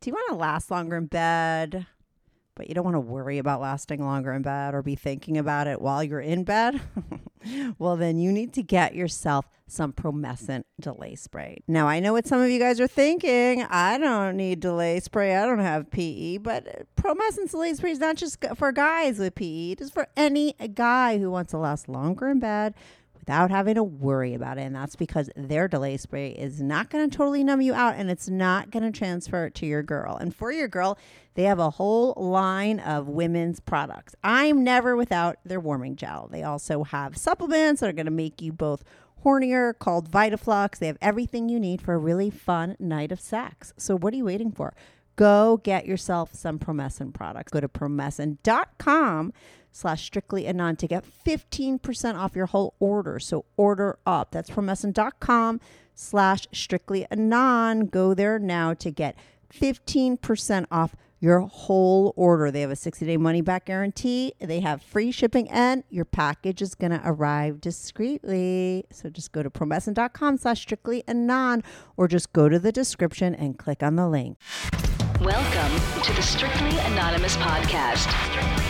do you want to last longer in bed, but you don't want to worry about lasting longer in bed or be thinking about it while you're in bed? well, then you need to get yourself some Promescent delay spray. Now, I know what some of you guys are thinking. I don't need delay spray. I don't have PE, but uh, Promescent delay spray is not just for guys with PE. It is for any guy who wants to last longer in bed without having to worry about it. And that's because their delay spray is not going to totally numb you out and it's not going to transfer to your girl. And for your girl, they have a whole line of women's products. I'm never without their warming gel. They also have supplements that are going to make you both hornier called Vitaflux. They have everything you need for a really fun night of sex. So what are you waiting for? Go get yourself some Promescent products. Go to promescent.com slash strictly anon to get 15% off your whole order. So order up. That's promescent.com slash strictly anon. Go there now to get 15% off your whole order. They have a 60 day money back guarantee. They have free shipping and your package is going to arrive discreetly. So just go to promescent.com slash strictly anon or just go to the description and click on the link. Welcome to the Strictly Anonymous Podcast.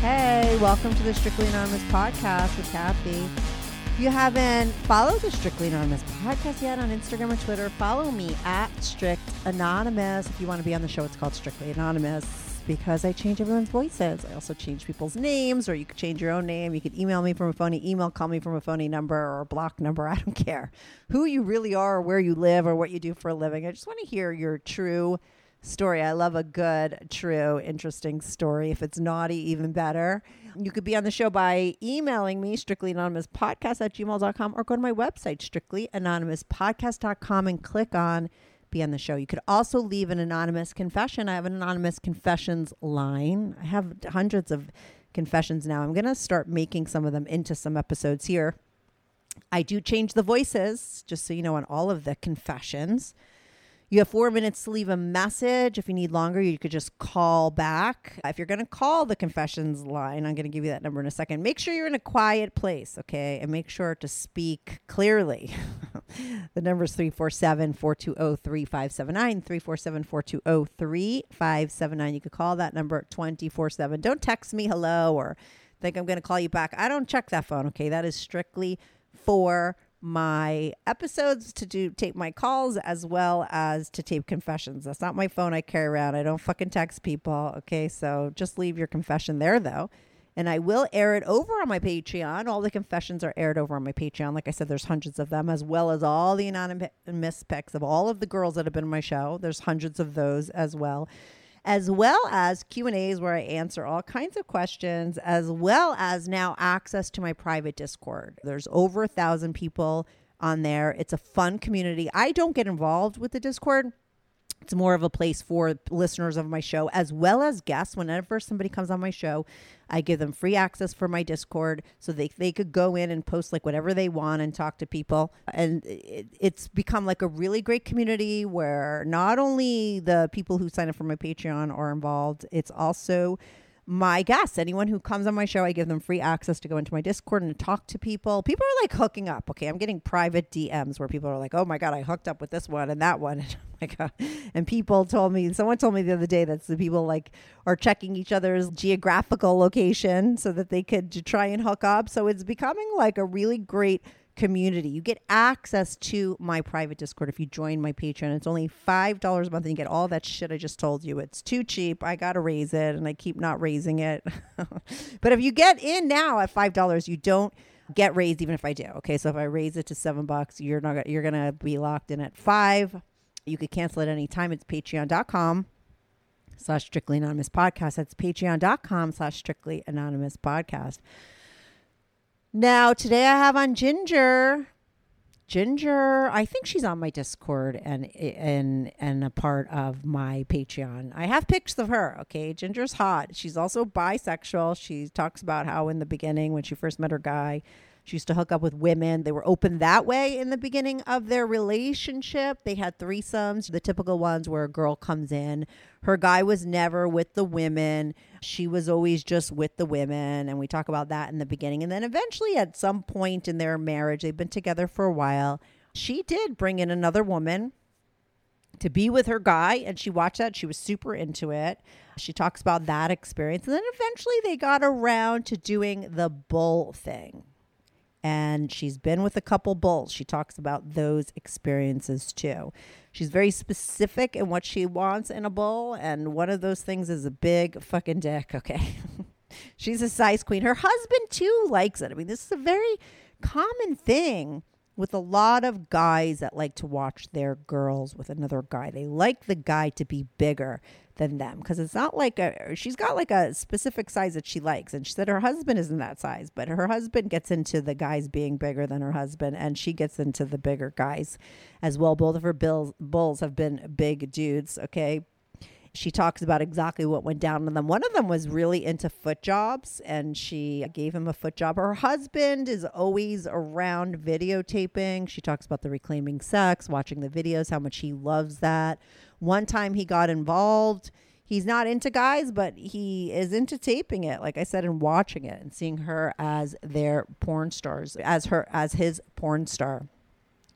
Hey, welcome to the Strictly Anonymous podcast with Kathy. If you haven't followed the Strictly Anonymous podcast yet on Instagram or Twitter, follow me at Strict Anonymous. If you want to be on the show, it's called Strictly Anonymous because I change everyone's voices. I also change people's names, or you could change your own name. You could email me from a phony email, call me from a phony number or a block number. I don't care who you really are, or where you live, or what you do for a living. I just want to hear your true story. I love a good, true, interesting story. If it's naughty, even better. You could be on the show by emailing me, strictlyanonymouspodcast at gmail.com, or go to my website, strictlyanonymouspodcast.com, and click on be on the show. You could also leave an anonymous confession. I have an anonymous confessions line. I have hundreds of confessions now. I'm going to start making some of them into some episodes here. I do change the voices, just so you know, on all of the confessions. You have four minutes to leave a message. If you need longer, you could just call back. If you're going to call the confessions line, I'm going to give you that number in a second. Make sure you're in a quiet place, okay? And make sure to speak clearly. the number is 347 420 3579. 347 420 3579. You could call that number 24 7. Don't text me hello or think I'm going to call you back. I don't check that phone, okay? That is strictly for my episodes to do tape my calls as well as to tape confessions. That's not my phone I carry around. I don't fucking text people. Okay, so just leave your confession there though. And I will air it over on my Patreon. All the confessions are aired over on my Patreon. Like I said, there's hundreds of them, as well as all the anonymous pics of all of the girls that have been on my show. There's hundreds of those as well as well as Q&As where I answer all kinds of questions, as well as now access to my private Discord. There's over a thousand people on there. It's a fun community. I don't get involved with the Discord. It's more of a place for listeners of my show as well as guests. Whenever somebody comes on my show, I give them free access for my Discord so they, they could go in and post like whatever they want and talk to people. And it, it's become like a really great community where not only the people who sign up for my Patreon are involved, it's also my guests. Anyone who comes on my show, I give them free access to go into my Discord and talk to people. People are like hooking up. Okay, I'm getting private DMs where people are like, "Oh my god, I hooked up with this one and that one." And, like, uh, and people told me, someone told me the other day that the people like are checking each other's geographical location so that they could try and hook up. So it's becoming like a really great community. You get access to my private Discord if you join my Patreon. It's only $5 a month and you get all that shit I just told you. It's too cheap. I got to raise it and I keep not raising it. but if you get in now at $5, you don't get raised even if I do. Okay? So if I raise it to 7 bucks, you're not you're going to be locked in at 5. You could cancel at any time. It's patreon.com slash strictly anonymous podcast. That's patreon.com slash strictly anonymous podcast. Now, today I have on Ginger. Ginger, I think she's on my Discord and and and a part of my Patreon. I have pictures of her. Okay, Ginger's hot. She's also bisexual. She talks about how in the beginning when she first met her guy, she used to hook up with women. They were open that way in the beginning of their relationship. They had threesomes, the typical ones where a girl comes in. Her guy was never with the women. She was always just with the women. And we talk about that in the beginning. And then eventually, at some point in their marriage, they've been together for a while. She did bring in another woman to be with her guy and she watched that she was super into it she talks about that experience and then eventually they got around to doing the bull thing and she's been with a couple bulls. She talks about those experiences too. She's very specific in what she wants in a bull, and one of those things is a big fucking dick, okay? she's a size queen. Her husband too likes it. I mean, this is a very common thing with a lot of guys that like to watch their girls with another guy. They like the guy to be bigger than them because it's not like a she's got like a specific size that she likes and she said her husband isn't that size but her husband gets into the guys being bigger than her husband and she gets into the bigger guys as well both of her bills, bulls have been big dudes okay she talks about exactly what went down on them. One of them was really into foot jobs and she gave him a foot job. Her husband is always around videotaping. She talks about the reclaiming sex, watching the videos, how much he loves that. One time he got involved. He's not into guys, but he is into taping it, like I said, and watching it and seeing her as their porn stars, as her as his porn star.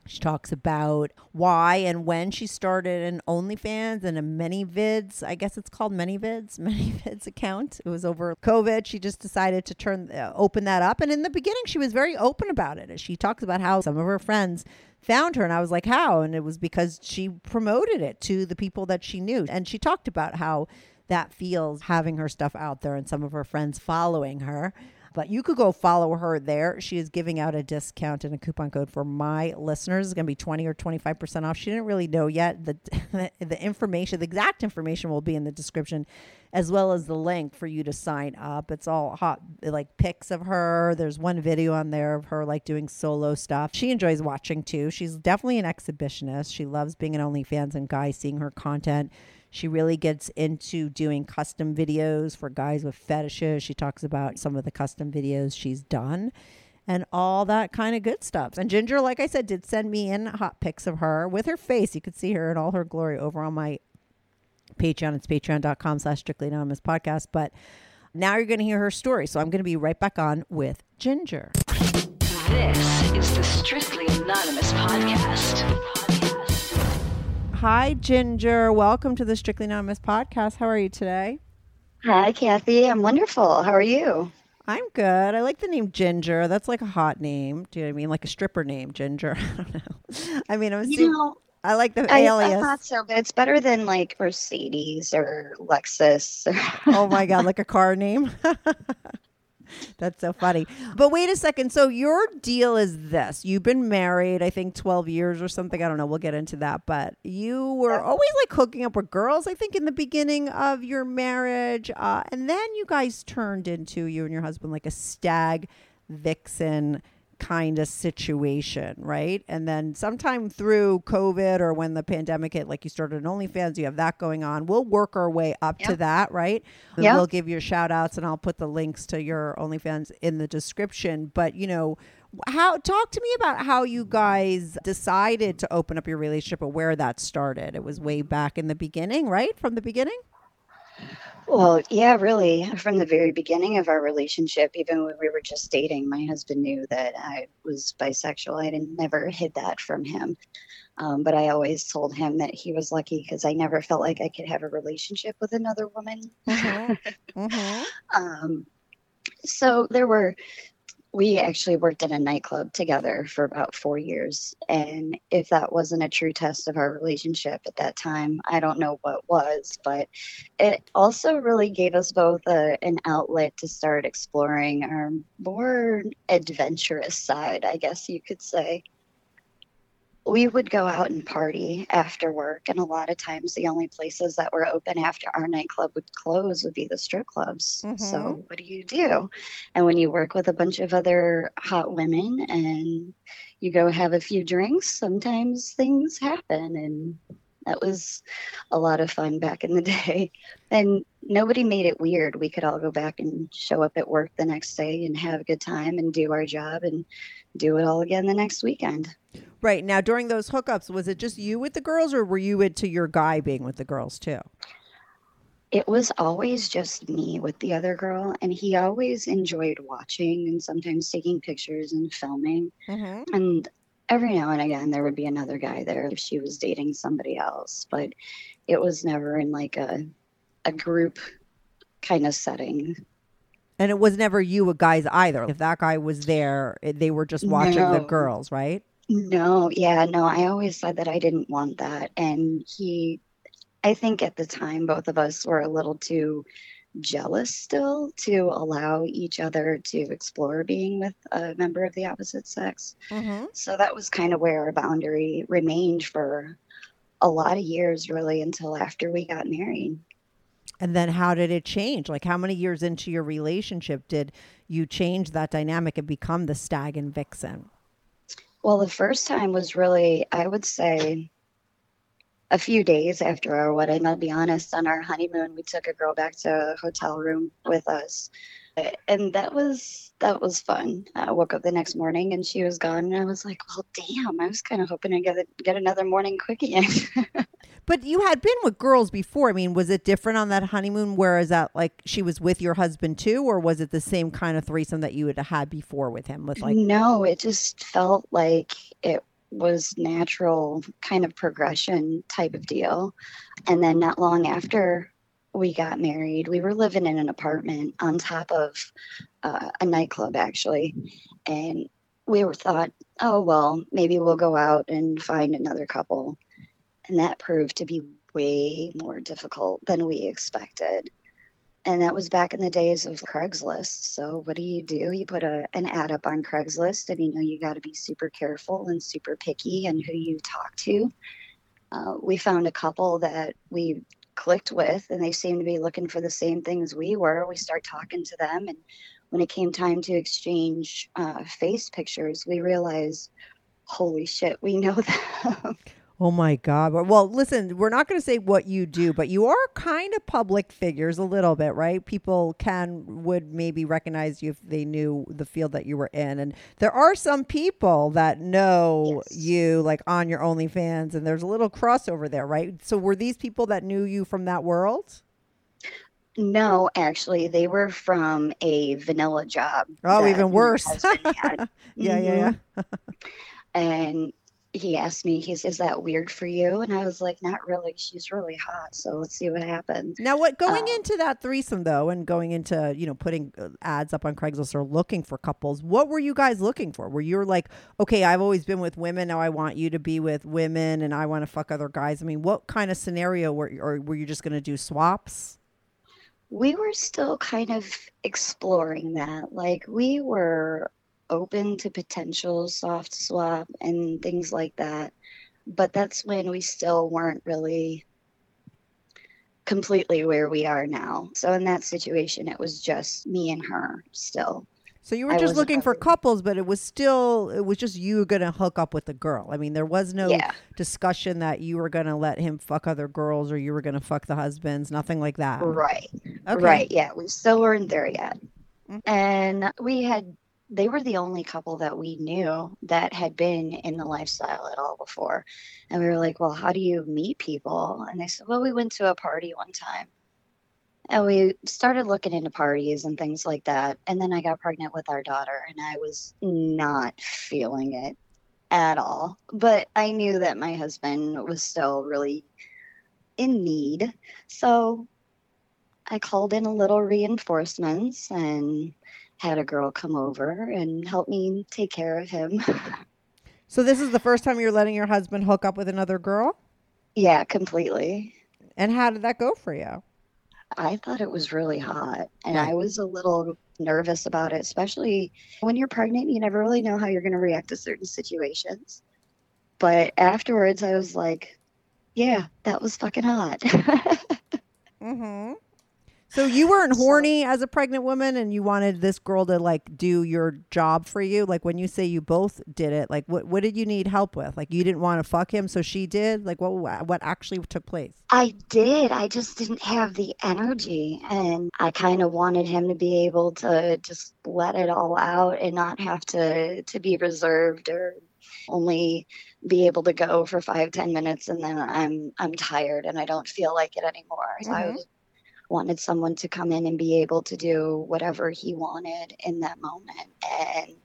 She talks about why and when she started an OnlyFans and a ManyVids. I guess it's called many vids, many vids account. It was over COVID. She just decided to turn uh, open that up, and in the beginning, she was very open about it. As She talks about how some of her friends found her, and I was like, "How?" And it was because she promoted it to the people that she knew, and she talked about how that feels having her stuff out there and some of her friends following her. But you could go follow her there. She is giving out a discount and a coupon code for my listeners. It's going to be 20 or 25% off. She didn't really know yet. The, the information, the exact information will be in the description as well as the link for you to sign up. It's all hot, like pics of her. There's one video on there of her like doing solo stuff. She enjoys watching too. She's definitely an exhibitionist. She loves being an OnlyFans and guys seeing her content. She really gets into doing custom videos for guys with fetishes. She talks about some of the custom videos she's done and all that kind of good stuff. And Ginger, like I said, did send me in hot pics of her with her face. You could see her in all her glory over on my Patreon. It's patreon.com slash strictly anonymous podcast. But now you're going to hear her story. So I'm going to be right back on with Ginger. This is the Strictly Anonymous podcast. Hi, Ginger. Welcome to the Strictly Anonymous podcast. How are you today? Hi, Kathy. I'm wonderful. How are you? I'm good. I like the name Ginger. That's like a hot name. Do you know what I mean? Like a stripper name, Ginger. I don't know. I mean, I was. You know, I like the I, alias. I thought so, but it's better than like Mercedes or Lexus. oh my god, like a car name. That's so funny. But wait a second. So your deal is this. You've been married, I think 12 years or something. I don't know. We'll get into that. But you were always like hooking up with girls, I think, in the beginning of your marriage. Uh, and then you guys turned into, you and your husband, like a stag vixen kind of situation, right? And then sometime through COVID or when the pandemic hit, like you started an OnlyFans, you have that going on. We'll work our way up to that, right? Yeah. We'll give you shout outs and I'll put the links to your OnlyFans in the description. But, you know, how talk to me about how you guys decided to open up your relationship or where that started. It was way back in the beginning, right? From the beginning? Well, yeah, really. From the very beginning of our relationship, even when we were just dating, my husband knew that I was bisexual. I didn't never hid that from him. Um, but I always told him that he was lucky because I never felt like I could have a relationship with another woman. Mm-hmm. Um, so there were we actually worked in a nightclub together for about four years. And if that wasn't a true test of our relationship at that time, I don't know what was. But it also really gave us both a, an outlet to start exploring our more adventurous side, I guess you could say we would go out and party after work and a lot of times the only places that were open after our nightclub would close would be the strip clubs Mhm. so what do you do and when you work with a bunch of other hot women and you go have a few drinks sometimes things happen and that was a lot of fun back in the day and nobody made it weird we could all go back and show up at work the next day and have a good time and do our job and do it all again the next weekend Right. Now, during those hookups, was it just you with the girls or were you into your guy being with the girls too? it was always just me with the other girl and he always enjoyed watching and sometimes taking pictures and filming Mm-hmm. and every now and again there would be another guy there if she was dating somebody else but it was never in like a a group kind of setting And it was never you with guys either. If that guy was there, they were just watching the girls, right? No, yeah, no, I always said that I didn't want that. And he, I think at the time, both of us were a little too jealous still to allow each other to explore being with a member of the opposite sex. Mm-hmm. So that was kind of where our boundary remained for a lot of years, really, until after we got married. And then how did it change? Like, how many years into your relationship did you change that dynamic and become the stag and vixen? Well, the first time was really, I would say, a few days after our wedding. I'll be honest, on our honeymoon, we took a girl back to a hotel room with us. And that was that was fun. I woke up the next morning and she was gone, and I was like, "Well, damn! I was kind of hoping to get a, get another morning quickie in." But you had been with girls before. I mean, was it different on that honeymoon? Where is that, like, she was with your husband too, or was it the same kind of threesome that you had had before with him? With like, no, it just felt like it was natural kind of progression type of deal. And then not long after we got married, we were living in an apartment on top of uh, a nightclub actually. And we were thought, oh, well, maybe we'll go out and find another couple. And that proved to be way more difficult than we expected. And that was back in the days of Craigslist. So what do you do? You put a, an ad up on Craigslist, and you know you got to be super careful and super picky and who you talk to. Uh, we found a couple that we clicked with, and they seemed to be looking for the same things we were. We start talking to them, and when it came time to exchange uh, face pictures, we realized, holy shit, we know them. Oh my god! Well- listen, we're not going to say what you do, but you are kind of public figures a little bit, right? People can would maybe recognize you if they knew the field that you were in, and there are some people that know Yes. you, like on your OnlyFans, and there's a little crossover there, right? So, were these people that knew you from that world? no, actually, they were from a vanilla job. Oh, even worse. husband had. Yeah, yeah, mm-hmm. yeah. and he asked me, he "Is that weird for you?" And I was like, "Not really. She's really hot, so let's see what happens." Now, what going Um, into that threesome though, and going into you know putting uh, ads up on Craigslist or looking for couples, what were you guys looking for? Were you like, okay, I've always been with women, now I want you to be with women, and I want to fuck other guys? I mean, what kind of scenario were, or were you just going to do swaps? We were still kind of exploring that. Like we were open to potential soft swap and things like that, but that's when we still weren't really completely where we are now. So in that situation, it was just me and her still. So you were I just looking for couples, but it was still it was just you going to hook up with the girl. I mean, there was no Yeah. discussion that you were going to let him fuck other girls or you were going to fuck the husbands, nothing like that. Right. Okay. Right. Yeah. We still weren't there yet. Mhm. And we had, they were the only couple that we knew that had been in the lifestyle at all before. And we were like, well, how do you meet people? And they said, well, we went to a party one time. And we started looking into parties and things like that. And then I got pregnant with our daughter, and I was not feeling it at all. But I knew that my husband was still really in need. So I called in a little reinforcements and had a girl come over and help me take care of him. So this is the first time you're letting your husband hook up with another girl? yeah, completely. And how did that go for you? I thought it was really hot and I was a little nervous about it, especially when you're pregnant. You never really know how you're going to react to certain situations. But afterwards, I was like, yeah, that was fucking hot. Mm-hmm. So you weren't horny as a pregnant woman, and you wanted this girl to like do your job for you. Like when you say you both did it, like what what did you need help with? Like you didn't want to fuck him, so she did. Like what what actually took place? I did. I just didn't have the energy. And I kind of wanted him to be able to just let it all out and not have to, to be reserved or only be able to go for five, ten minutes and then I'm I'm tired and I don't feel like it anymore. So I mm-hmm. was, wanted someone to come in and be able to do whatever he wanted in that moment. And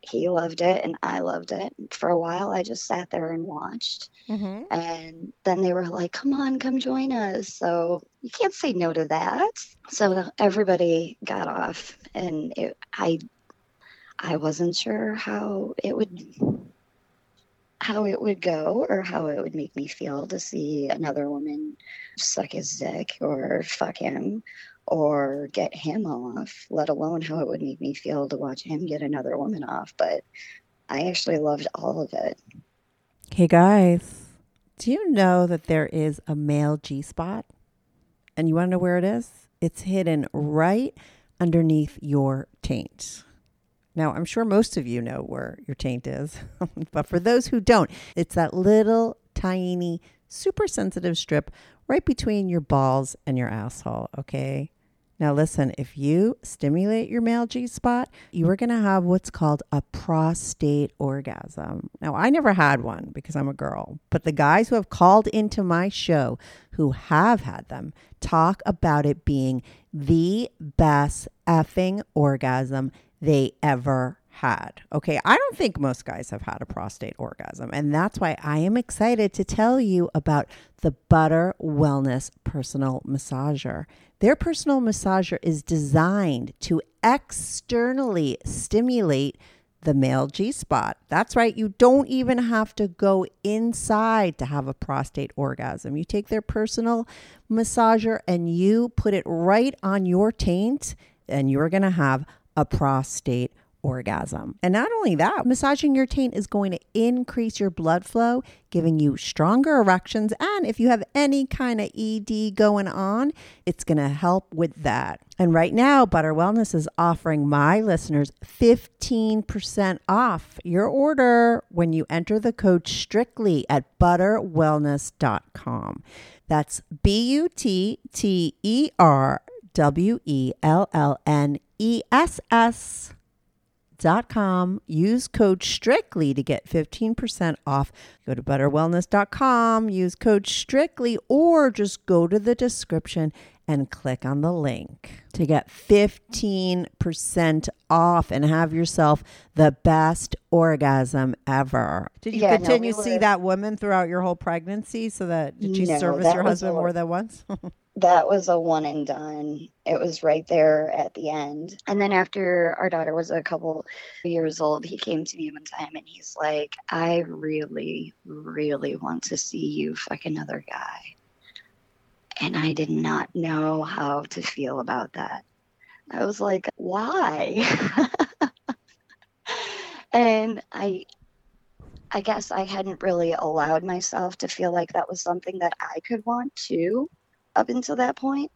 he loved it and I loved it. For a while I just sat there and watched. Mm-hmm. And then they were like, come on, come join us. So you can't say no to that. So everybody got off and it, I I wasn't sure how it would how it would go or how it would make me feel to see another woman suck his dick or fuck him or get him off, let alone how it would make me feel to watch him get another woman off. But I actually loved all of it. Hey guys, do you know that there is a male G spot? And you want to know where it is? It's hidden right underneath your taint. Now, I'm sure most of you know where your taint is, but for those who don't, it's that little tiny, super sensitive strip right between your balls and your asshole, okay? Now, listen, if you stimulate your male G spot, you are going to have what's called a prostate orgasm. Now, I never had one because I'm a girl, but the guys who have called into my show who have had them talk about it being the best effing orgasm they ever had. Okay, I don't think most guys have had a prostate orgasm, and that's why I am excited to tell you about the Butter Wellness Personal Massager. Their personal massager is designed to externally stimulate the male G spot. That's right, you don't even have to go inside to have a prostate orgasm. You take their personal massager and you put it right on your taint, and you're gonna have a prostate orgasm. And not only that, massaging your taint is going to increase your blood flow, giving you stronger erections. And if you have any kind of ED going on, it's going to help with that. And right now, Butter Wellness is offering my listeners 15% off your order when you enter the code strictly at butterwellness.com. That's B U T T E R W E L L N E S S dot com. Use code strictly to get 15% off. Go to butterwellness.com, use code strictly, or just go to the description and click on the link to get 15% off and have yourself the best orgasm ever. Did you Yeah, no, continue we to see were- that woman throughout your whole pregnancy so that did you No, service your husband a- more than once? that was a one and done. It was right there at the end. And then after our daughter was a couple years old, he came to me one time and he's like, I really, really want to see you fuck another guy. And I did not know how to feel about that. I was like, why? and I I guess I hadn't really allowed myself to feel like that was something that I could want to up until that point.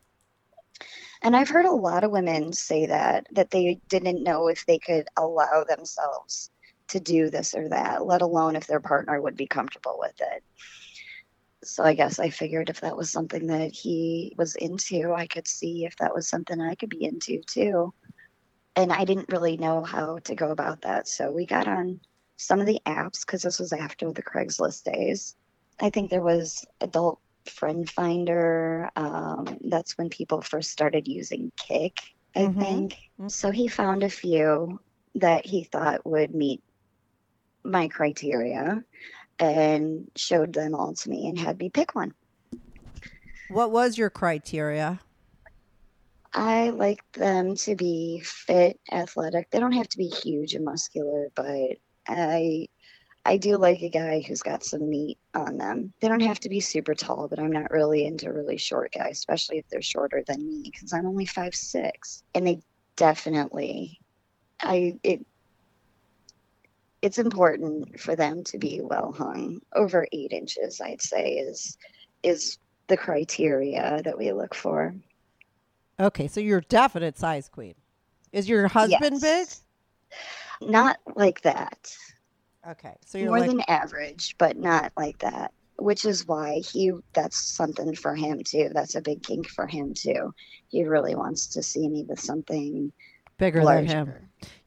And I've heard a lot of women say that that they didn't know if they could allow themselves to do this or that, let alone if their partner would be comfortable with it. So I guess I figured if that was something that he was into, I could see if that was something I could be into too. And I didn't really know how to go about that. So we got on some of the apps because this was after the Craigslist days. I think there was Adult Friend Finder. Um, that's when people first started using Kik, I Mhm. think. Mhm. So he found a few that he thought would meet my criteria and showed them all to me and had me pick one. what was your criteria? I like them to be fit, athletic. They don't have to be huge and muscular, but I I do like a guy who's got some meat on them. They don't have to be super tall, but I'm not really into really short guys, especially if they're shorter than me, because I'm only five six. And they definitely, I it. It's important for them to be well hung. Over eight inches, I'd say, is is the criteria that we look for. Okay, so you're a definite size queen. Is your husband Yes. Not like that. Okay, so you're more like than average, but not like that. Which is why he that's something for him too. That's a big kink for him too. He really wants to see me with something bigger than him.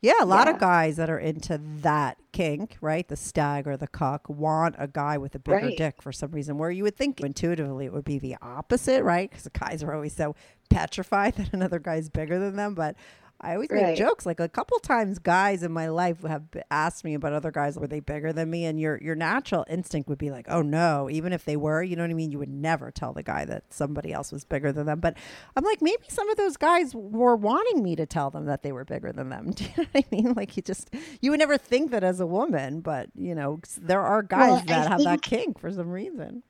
Yeah, a lot of guys that are into that kink, right? The stag or the cock want a guy with a bigger Right. dick for some reason. Where you would think intuitively it would be the opposite, right? Because the guys are always so petrified that another guy's bigger than them. But I always make jokes. Like a couple times, guys in my life have asked me about other guys. Were they bigger than me? And your your natural instinct would be like, oh no, even if they were, you know what I mean. You would never tell the guy that somebody else was bigger than them. But I'm like, maybe some of those guys were wanting me to tell them that they were bigger than them. Do you know what I mean? Like you just you would never think that as a woman, but you know there are guys Well, I that have that kink for some reason.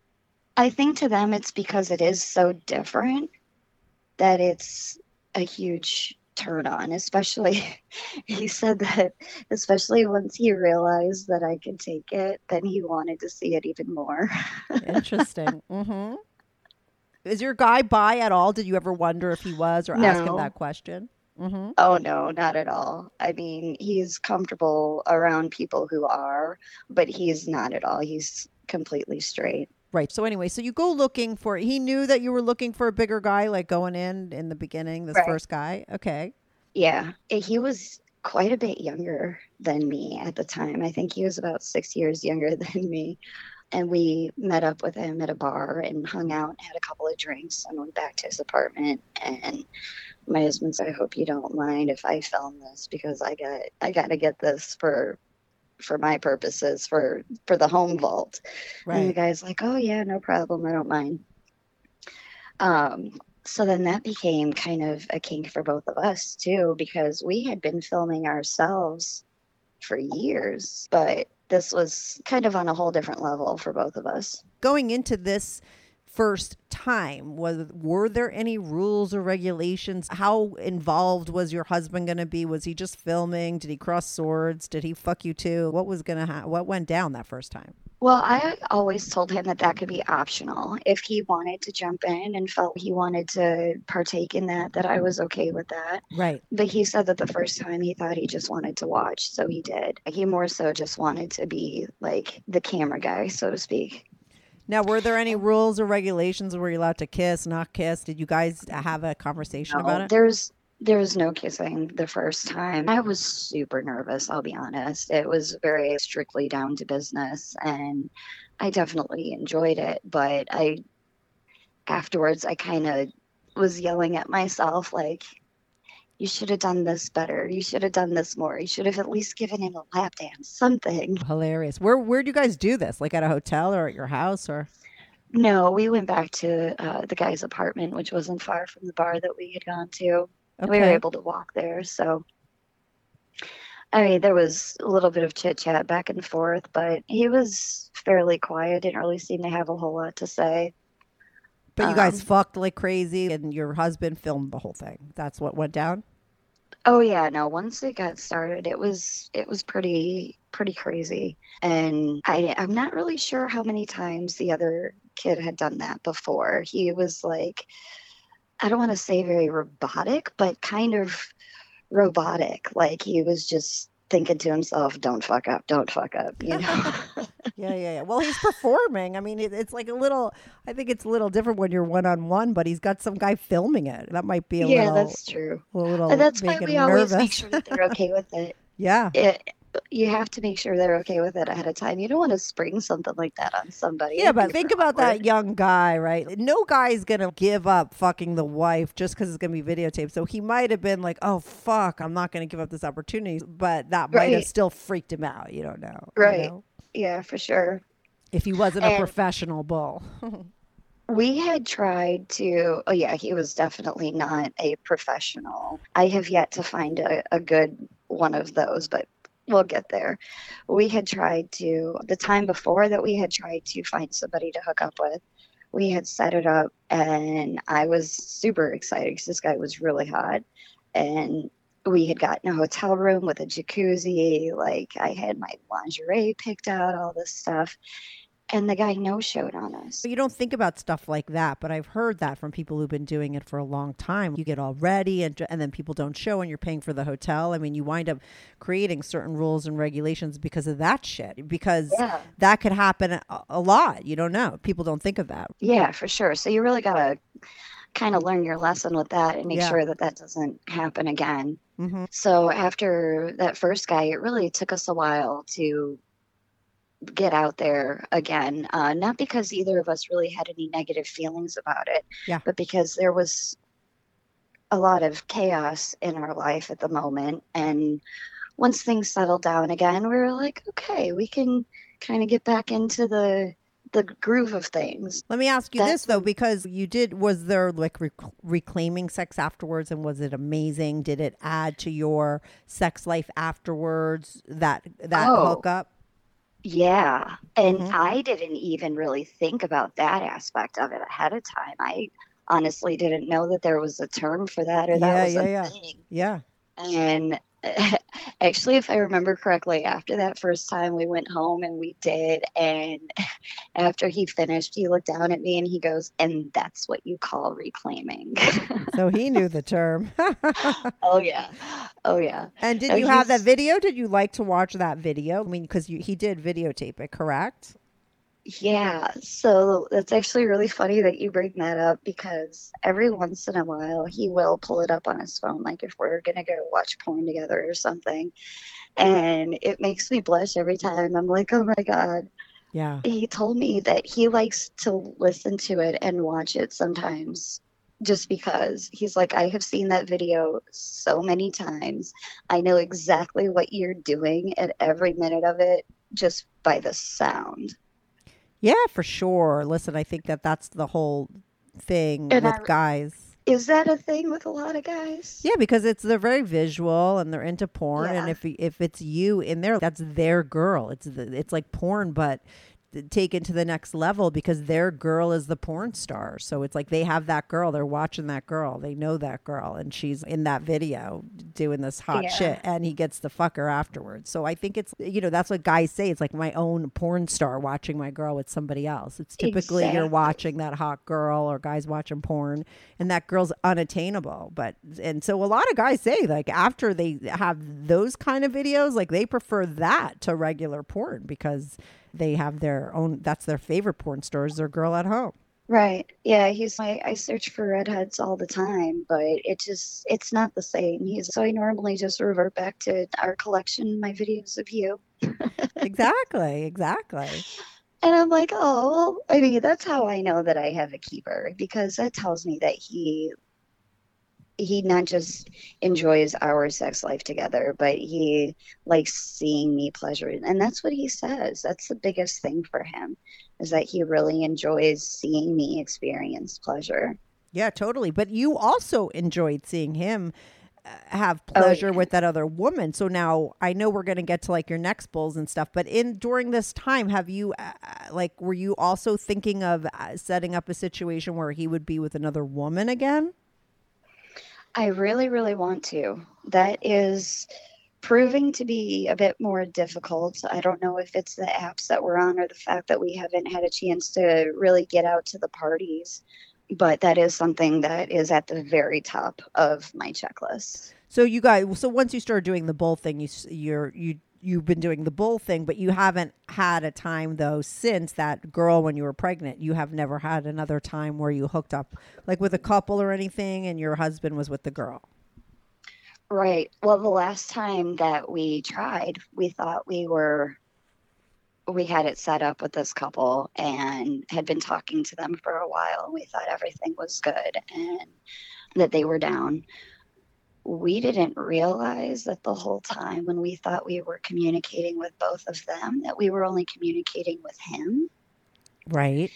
I think to them it's because it is so different that it's a huge turn on, especially he said that especially once he realized that I could take it, then he wanted to see it even more. Interesting. mm-hmm. Is your guy bi at all? Did you ever wonder if he was or ask him that question? Mm-hmm. Oh no, not at all. I mean, he's comfortable around people who are, but he's not at all. He's completely straight. Right. So anyway, so you go looking for. He knew that you were looking for a bigger guy, like going in in the beginning. This Right. first guy. Okay. Yeah, eh, he was quite a bit younger than me at the time. I think he was about six years younger than me. And we met up with him at a bar and hung out, had a couple of drinks, and went back to his apartment. And my husband said, "I hope you don't mind if I film this because I got I got to get this for for my purposes for for the home vault." And the Right. guy's like, "Oh yeah, no problem. I don't mind." Um, so then that became kind of a kink for both of us too, because we had been filming ourselves for years, but this was kind of on a whole different level for both of us. Going into this first time, was were there any rules or regulations? How involved was your husband going to be? Was he just filming? Did he cross swords? Did he fuck you too? What was going to ha- What went down that first time? Well, I always told him that that could be optional. If he wanted to jump in and felt he wanted to partake in that, that I was okay with that. Right. But he said that the first time he thought he just wanted to watch, so he did. He more so just wanted to be like the camera guy, so to speak. Now, were there any rules or regulations? Were you allowed to kiss, not kiss? Did you guys have a conversation about it? There's there was no kissing the first time. I was super nervous, I'll be honest. It was very strictly down to business and I definitely enjoyed it, but I afterwards I kind of was yelling at myself like you should have done this better. You should have done this more. You should have at least given him a lap dance, something. Hilarious. Where Where do you guys do this? Like at a hotel or at your house or? No, we went back to uh, the guy's apartment, which wasn't far from the bar that we had gone to. we were able to walk there. So, I mean, there was a little bit of chit chat back and forth, but he was fairly quiet. Didn't really seem to have a whole lot to say. But you guys Um, fucked like crazy, and your husband filmed the whole thing. That's what went down. Oh yeah, no. Once it got started, it was it was pretty pretty crazy, and I I'm not really sure how many times the other kid had done that before. He was like, I don't want to say very robotic, but kind of robotic. Like he was just thinking to himself, "Don't fuck up, don't fuck up," you know. Yeah, yeah, yeah. Well, he's performing. I mean, it, it's like a little. I think it's a little different when you're one on one, but he's got some guy filming it. That might be a yeah, little. that's true. a little. And that's why we always nervous. make sure that they're okay with it. yeah. it. You have to make sure they're okay with it ahead of time. You don't want to spring something like that on somebody. Yeah, but think about that young guy, right? No guy is gonna give up fucking the wife just because it's gonna be videotaped. So he might have been like, "Oh fuck, I'm not gonna give up this opportunity," but that might have still freaked him out. You don't know, you Right. know? Yeah, for sure. If he wasn't a professional bull. We had tried to, oh, yeah, he was definitely not a professional. I have yet to find a, a good one of those, but we'll get there. We had tried to, the time before that we had tried to find somebody to hook up with, we had set it up and I was super excited because this guy was really hot. And we had gotten a hotel room with a jacuzzi. Like I had my lingerie picked out, all this stuff and the guy no showed on us. You don't think about stuff like that, but I've heard that from people who've been doing it for a long time. You get all ready and and then people don't show and you're paying for the hotel. I mean, you wind up creating certain rules and regulations because of that shit because Yeah. that could happen a, a lot. You don't know. People don't think of that. Yeah, for sure. So you really got to kind of learn your lesson with that and make Yeah. sure that that doesn't happen again. hmm So after that first guy, it really took us a while to get out there again. Uh, not because either of us really had any negative feelings about it, Yeah. but because there was a lot of chaos in our life at the moment. And once things settled down again, we were like, okay, we can kind of get back into the the groove of things. Let me ask you this though, because you did. Was there like rec- reclaiming sex afterwards, and was it amazing? Did it add to your sex life afterwards? That that Oh. hookup. Yeah. And Mhm. I didn't even really think about that aspect of it ahead of time. I honestly didn't know that there was a term for that or that Yeah, was yeah, a yeah. thing. Yeah. And actually, if I remember correctly, after that first time, we went home and we did. And after he finished, he looked down at me and he goes, And that's what you call reclaiming. So he knew the term. oh, yeah. Oh, yeah. and did Uh, you have that video? Did you like to watch that video? I mean, because he did videotape it, correct? Yeah, so that's actually really funny that you bring that up because every once in a while he will pull it up on his phone, like if we're gonna go watch porn together or something. And it makes me blush every time. I'm like, oh my God. Yeah. He told me that he likes to listen to it and watch it sometimes just because he's like, I have seen that video so many times. I know exactly what you're doing at every minute of it just by the sound. Yeah, for sure. Listen, I think that that's the whole thing And with I- guys. Is that a thing with a lot of guys? Yeah, because it's they're very visual and they're into porn, and if if it's you in there, that's their girl. It's the, it's like porn, but taken to the next level because their girl is the porn star. So it's like they have that girl, they're watching that girl, they know that girl, and she's in that video doing this hot Yeah. shit, and he gets the fucker afterwards. So I think it's you know that's what guys say. It's like my own porn star watching my girl with somebody else. It's typically you're watching that hot girl or guys watching porn, and that girl's unattainable. But and so a lot of guys say like after they have those kind of videos, like they prefer that to regular porn because they have their own. That's their favorite porn star is their girl at home. Right. Yeah, he's like I search for redheads all the time, but it just it's not the same. He's so I normally just revert back to our collection, my videos of you. exactly, exactly. And I'm like, oh, well, I mean, that's how I know that I have a keeper because that tells me that he he not just enjoys our sex life together, but he likes seeing me pleasure. And that's what he says. That's the biggest thing for him is that he really enjoys seeing me experience pleasure. Yeah, totally. But you also enjoyed seeing him uh, have Oh, pleasure yeah. with that other woman. So now I know we're going to get to like your next bulls and stuff, but in during this time, have you uh, uh, like were you also thinking of uh, setting up a situation where he would be with another woman again? I really, really want to. That is proving to be a bit more difficult. I don't know if it's the apps that we're on or the fact that we haven't had a chance to really get out to the parties, but that is something that is at the very top of my checklist. So you guys, so once you started doing the bull thing, you you're you you've been doing the bull thing, but you haven't had a time though since that girl when you were pregnant. You have never had another time where you hooked up like with a couple or anything, and your husband was with the girl. Right. Well, the last time that we tried, we thought we were we had it set up with this couple and had been talking to them for a while. We thought everything was good and that they were down. We didn't realize that the whole time when we thought we were communicating with both of them, that we were only communicating with him. Right.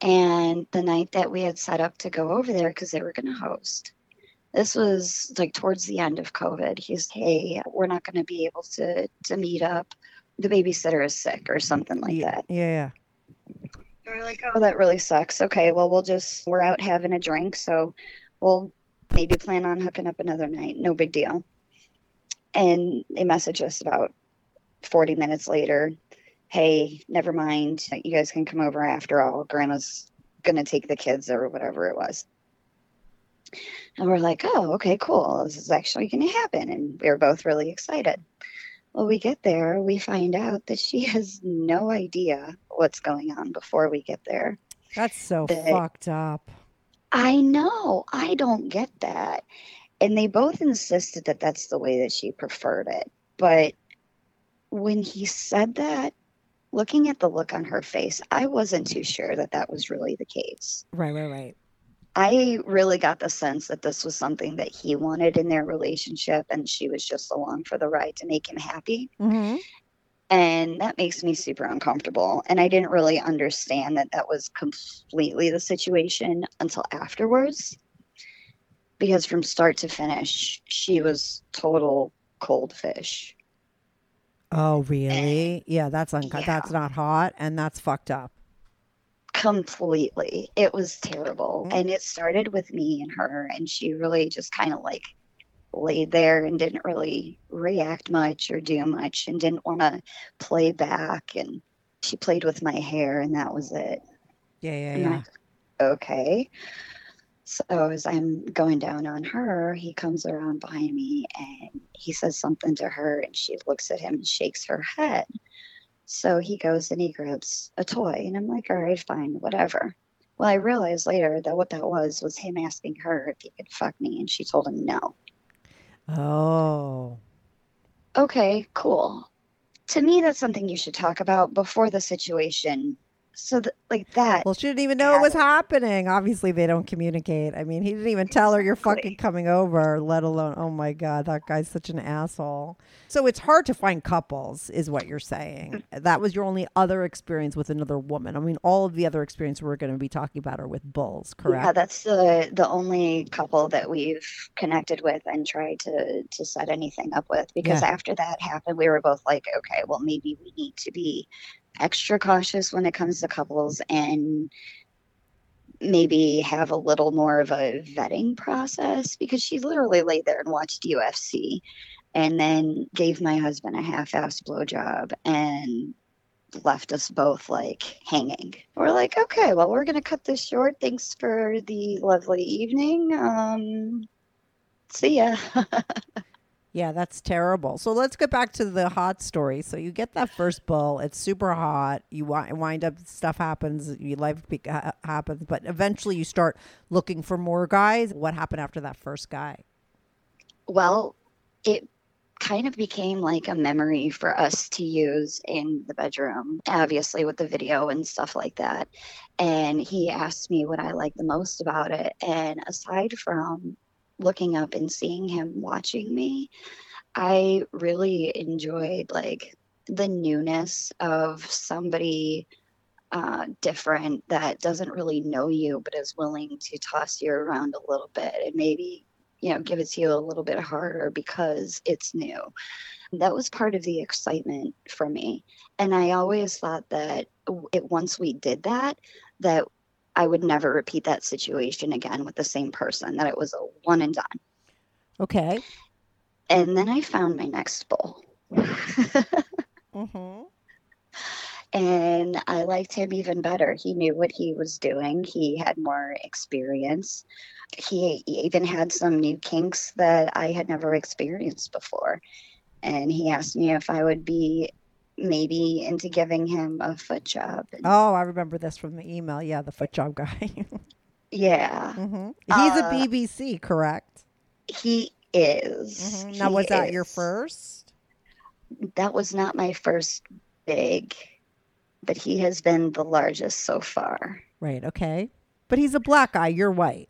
And the night that we had set up to go over there because they were going to host, this was like towards the end of COVID. He's, hey, we're not going to be able to to meet up. The babysitter is sick or something like yeah, that. Yeah. And we're like, oh, oh, that really sucks. Okay, well, we'll just we're out having a drink, so we'll maybe plan on hooking up another night. No big deal. And they message us about 40 minutes later. Hey, never mind. You guys can come over after all. Grandma's gonna take the kids or whatever it was. And we're like, oh, okay, cool. This is actually going to happen. And we were both really excited. Well, we get there, we find out that she has no idea what's going on before we get there. That's so That- fucked up. I know. I don't get that. And they both insisted that that's the way that she preferred it. But when he said that, looking at the look on her face, I wasn't too sure that that was really the case. Right, right, right. I really got the sense that this was something that he wanted in their relationship and she was just along for the ride to make him happy. Mm-hmm. And that makes me super uncomfortable. And I didn't really understand that that was completely the situation until afterwards. Because from start to finish, she was total cold fish. Oh, really? Yeah, that's unco- yeah. that's not hot and that's fucked up. completely. It was terrible. Mm. And it started with me and her, and she really just kind of like laid there and didn't really react much or do much and didn't want to play back. And she played with my hair, and that was it. Yeah, yeah, And yeah. Okay. So as I'm going down on her, he comes around behind me and he says something to her, and she looks at him and shakes her head. So he goes and he grabs a toy, and I'm like, all right, fine, whatever. Well, I realized later that what that was was him asking her if he could fuck me, and she told him no. Oh. Okay, cool. To me, that's something you should talk about before the situation. So, th- like that. Well, she didn't even know it was happening. Obviously, they don't communicate. I mean, he didn't even tell her you're fucking coming over, let alone, oh my God, that guy's such an asshole. So it's hard to find couples, is what you're saying. Mm. That was your only other experience with another woman. I mean, all of the other experience we're going to be talking about are with bulls, correct? Yeah, that's the the only couple that we've connected with and tried to to set anything up with. Because Yeah. after that happened, we were both like, okay, well, maybe we need to be extra cautious when it comes to couples and maybe have a little more of a vetting process because she literally laid there and watched UFC and then gave my husband a half-assed blowjob and left us both like hanging. We're like, okay, well, we're gonna cut this short. Thanks for the lovely evening. Um, see ya. Yeah, that's terrible. So let's get back to the hot story. So you get that first bull. It's super hot. You wind up, stuff happens. Your life happens, but eventually you start looking for more guys. What happened after that first guy? well, it kind of became like a memory for us to use in the bedroom, obviously with the video and stuff like that. And he asked me what I liked the most about it. And aside from looking up and seeing him watching me, I really enjoyed like the newness of somebody uh, different that doesn't really know you but is willing to toss you around a little bit and maybe you know give it to you a little bit harder because it's new. That was part of the excitement for me. And i always thought that it once we did that that i would never repeat that situation again with the same person that it was a one and done Okay. and then i found my next bull Mm-hmm. and I liked him even better. He knew what he was doing. He had more experience. He even had some new kinks that I had never experienced before. And he asked me if I would be maybe into giving him a foot job. Oh, I remember this from the email. Yeah, the foot job guy. yeah, hmm He's a Uh, BBC, correct? he is. Mhm. Now, was He that your first? That was not my first big, but he has been the largest so far. Right. Okay. But he's a black guy. You're white.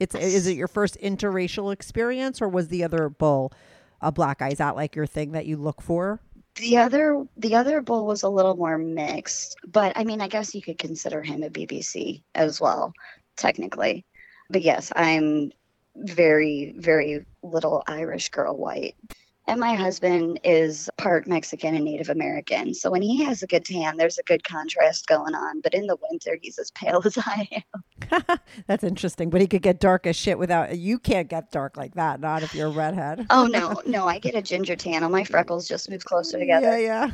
It's is it your first interracial experience, or was the other bull a black guy? Is that like your thing that you look for? The other the other bull was a little more mixed, but I mean, I guess you could consider him a BBC as well, technically. But yes, I'm very very little Irish girl white. And my husband is part Mexican and Native American. So when he has a good tan, there's a good contrast going on. But in the winter, he's as pale as I am. That's interesting. But he could get dark as shit without. You can't get dark like that. Not if you're a redhead. Oh, no, no. I get a ginger tan. All my freckles just move closer together. Yeah,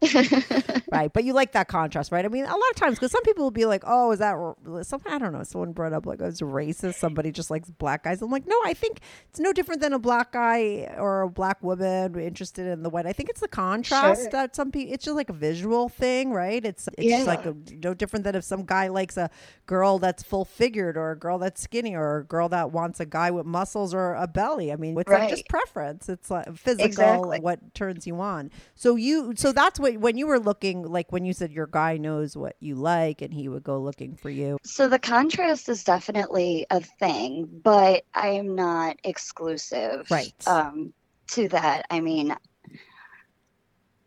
yeah. right. But you like that contrast, right? I mean, a lot of times, because some people will be like, oh, is that, r- some, I don't know, someone brought up like, oh, it's racist. Somebody just likes black guys. I'm like, no, I think it's no different than a black guy or a black woman interested in the white. I think it's the contrast Sure. that some people, it's just like a visual thing, right? It's, it's just like a, no different than if some guy likes a girl that's full figured or a girl that's skinny or a girl that wants a guy with muscles or a belly. I mean, it's like just preference. It's like physical, Exactly. what turns you on. So you, so that's what, when you were looking, like when you said your guy knows what you like and he would go looking for you. So the contrast is definitely a thing, but I am not exclusive. Right. Um, to that, I mean,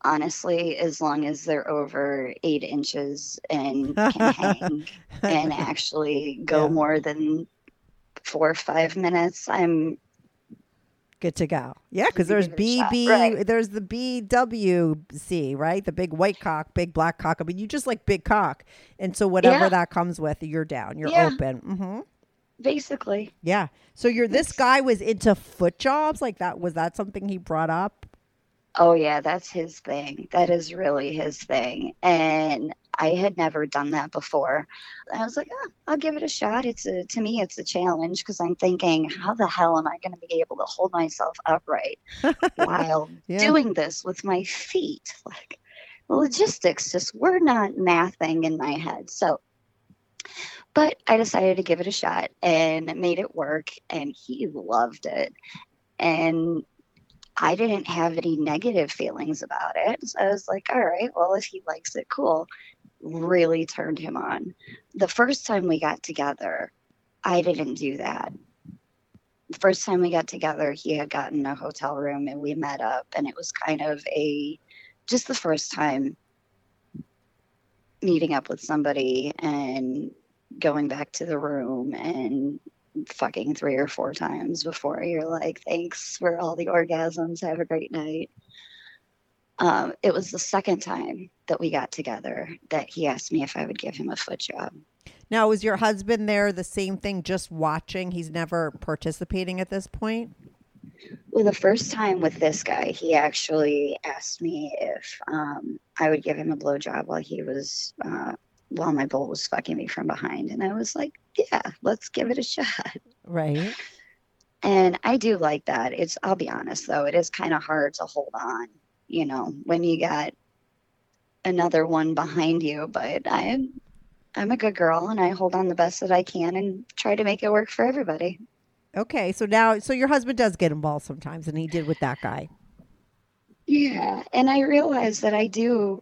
honestly, as long as they're over eight inches and can hang and actually go Yeah. more than four or five minutes, I'm Good to go. Yeah, because there's give it a shot, BB, right. there's the BWC, right? The big white cock, big black cock. I mean, you just like big cock, and so whatever Yeah. that comes with, you're down, you're Yeah. open. hmm basically Yeah. So you're this guy was into foot jobs, like that. Was that something he brought up? Oh yeah, that's his thing. That is really his thing. And I had never done that before. I was like, oh, I'll give it a shot. It's a to me it's a challenge because I'm thinking, how the hell am I going to be able to hold myself upright while Yeah. doing this with my feet? Like logistics just were not mathing in my head. So but I decided to give it a shot and made it work and he loved it. And I didn't have any negative feelings about it. So I was like, all right, well, if he likes it, cool. Really turned him on. The first time we got together, I didn't do that. The first time we got together, he had gotten a hotel room and we met up, and it was kind of a just the first time meeting up with somebody and going back to the room and fucking three or four times before you're like, thanks for all the orgasms. Have a great night. Um, it was the second time that we got together that he asked me if I would give him a foot job. Now, was your husband there? The same thing, just watching. He's never participating at this point. Well, the first time with this guy, he actually asked me if um, I would give him a blowjob while he was, uh, while my bull was fucking me from behind. And I was like, yeah, let's give it a shot. Right. And I do like that. It's, I'll be honest though, it is kind of hard to hold on, you know, when you got another one behind you. But I'm, I'm a good girl and I hold on the best that I can and try to make it work for everybody. Okay. So now, so your husband does get involved sometimes, and he did with that guy. Yeah, and I realized that I do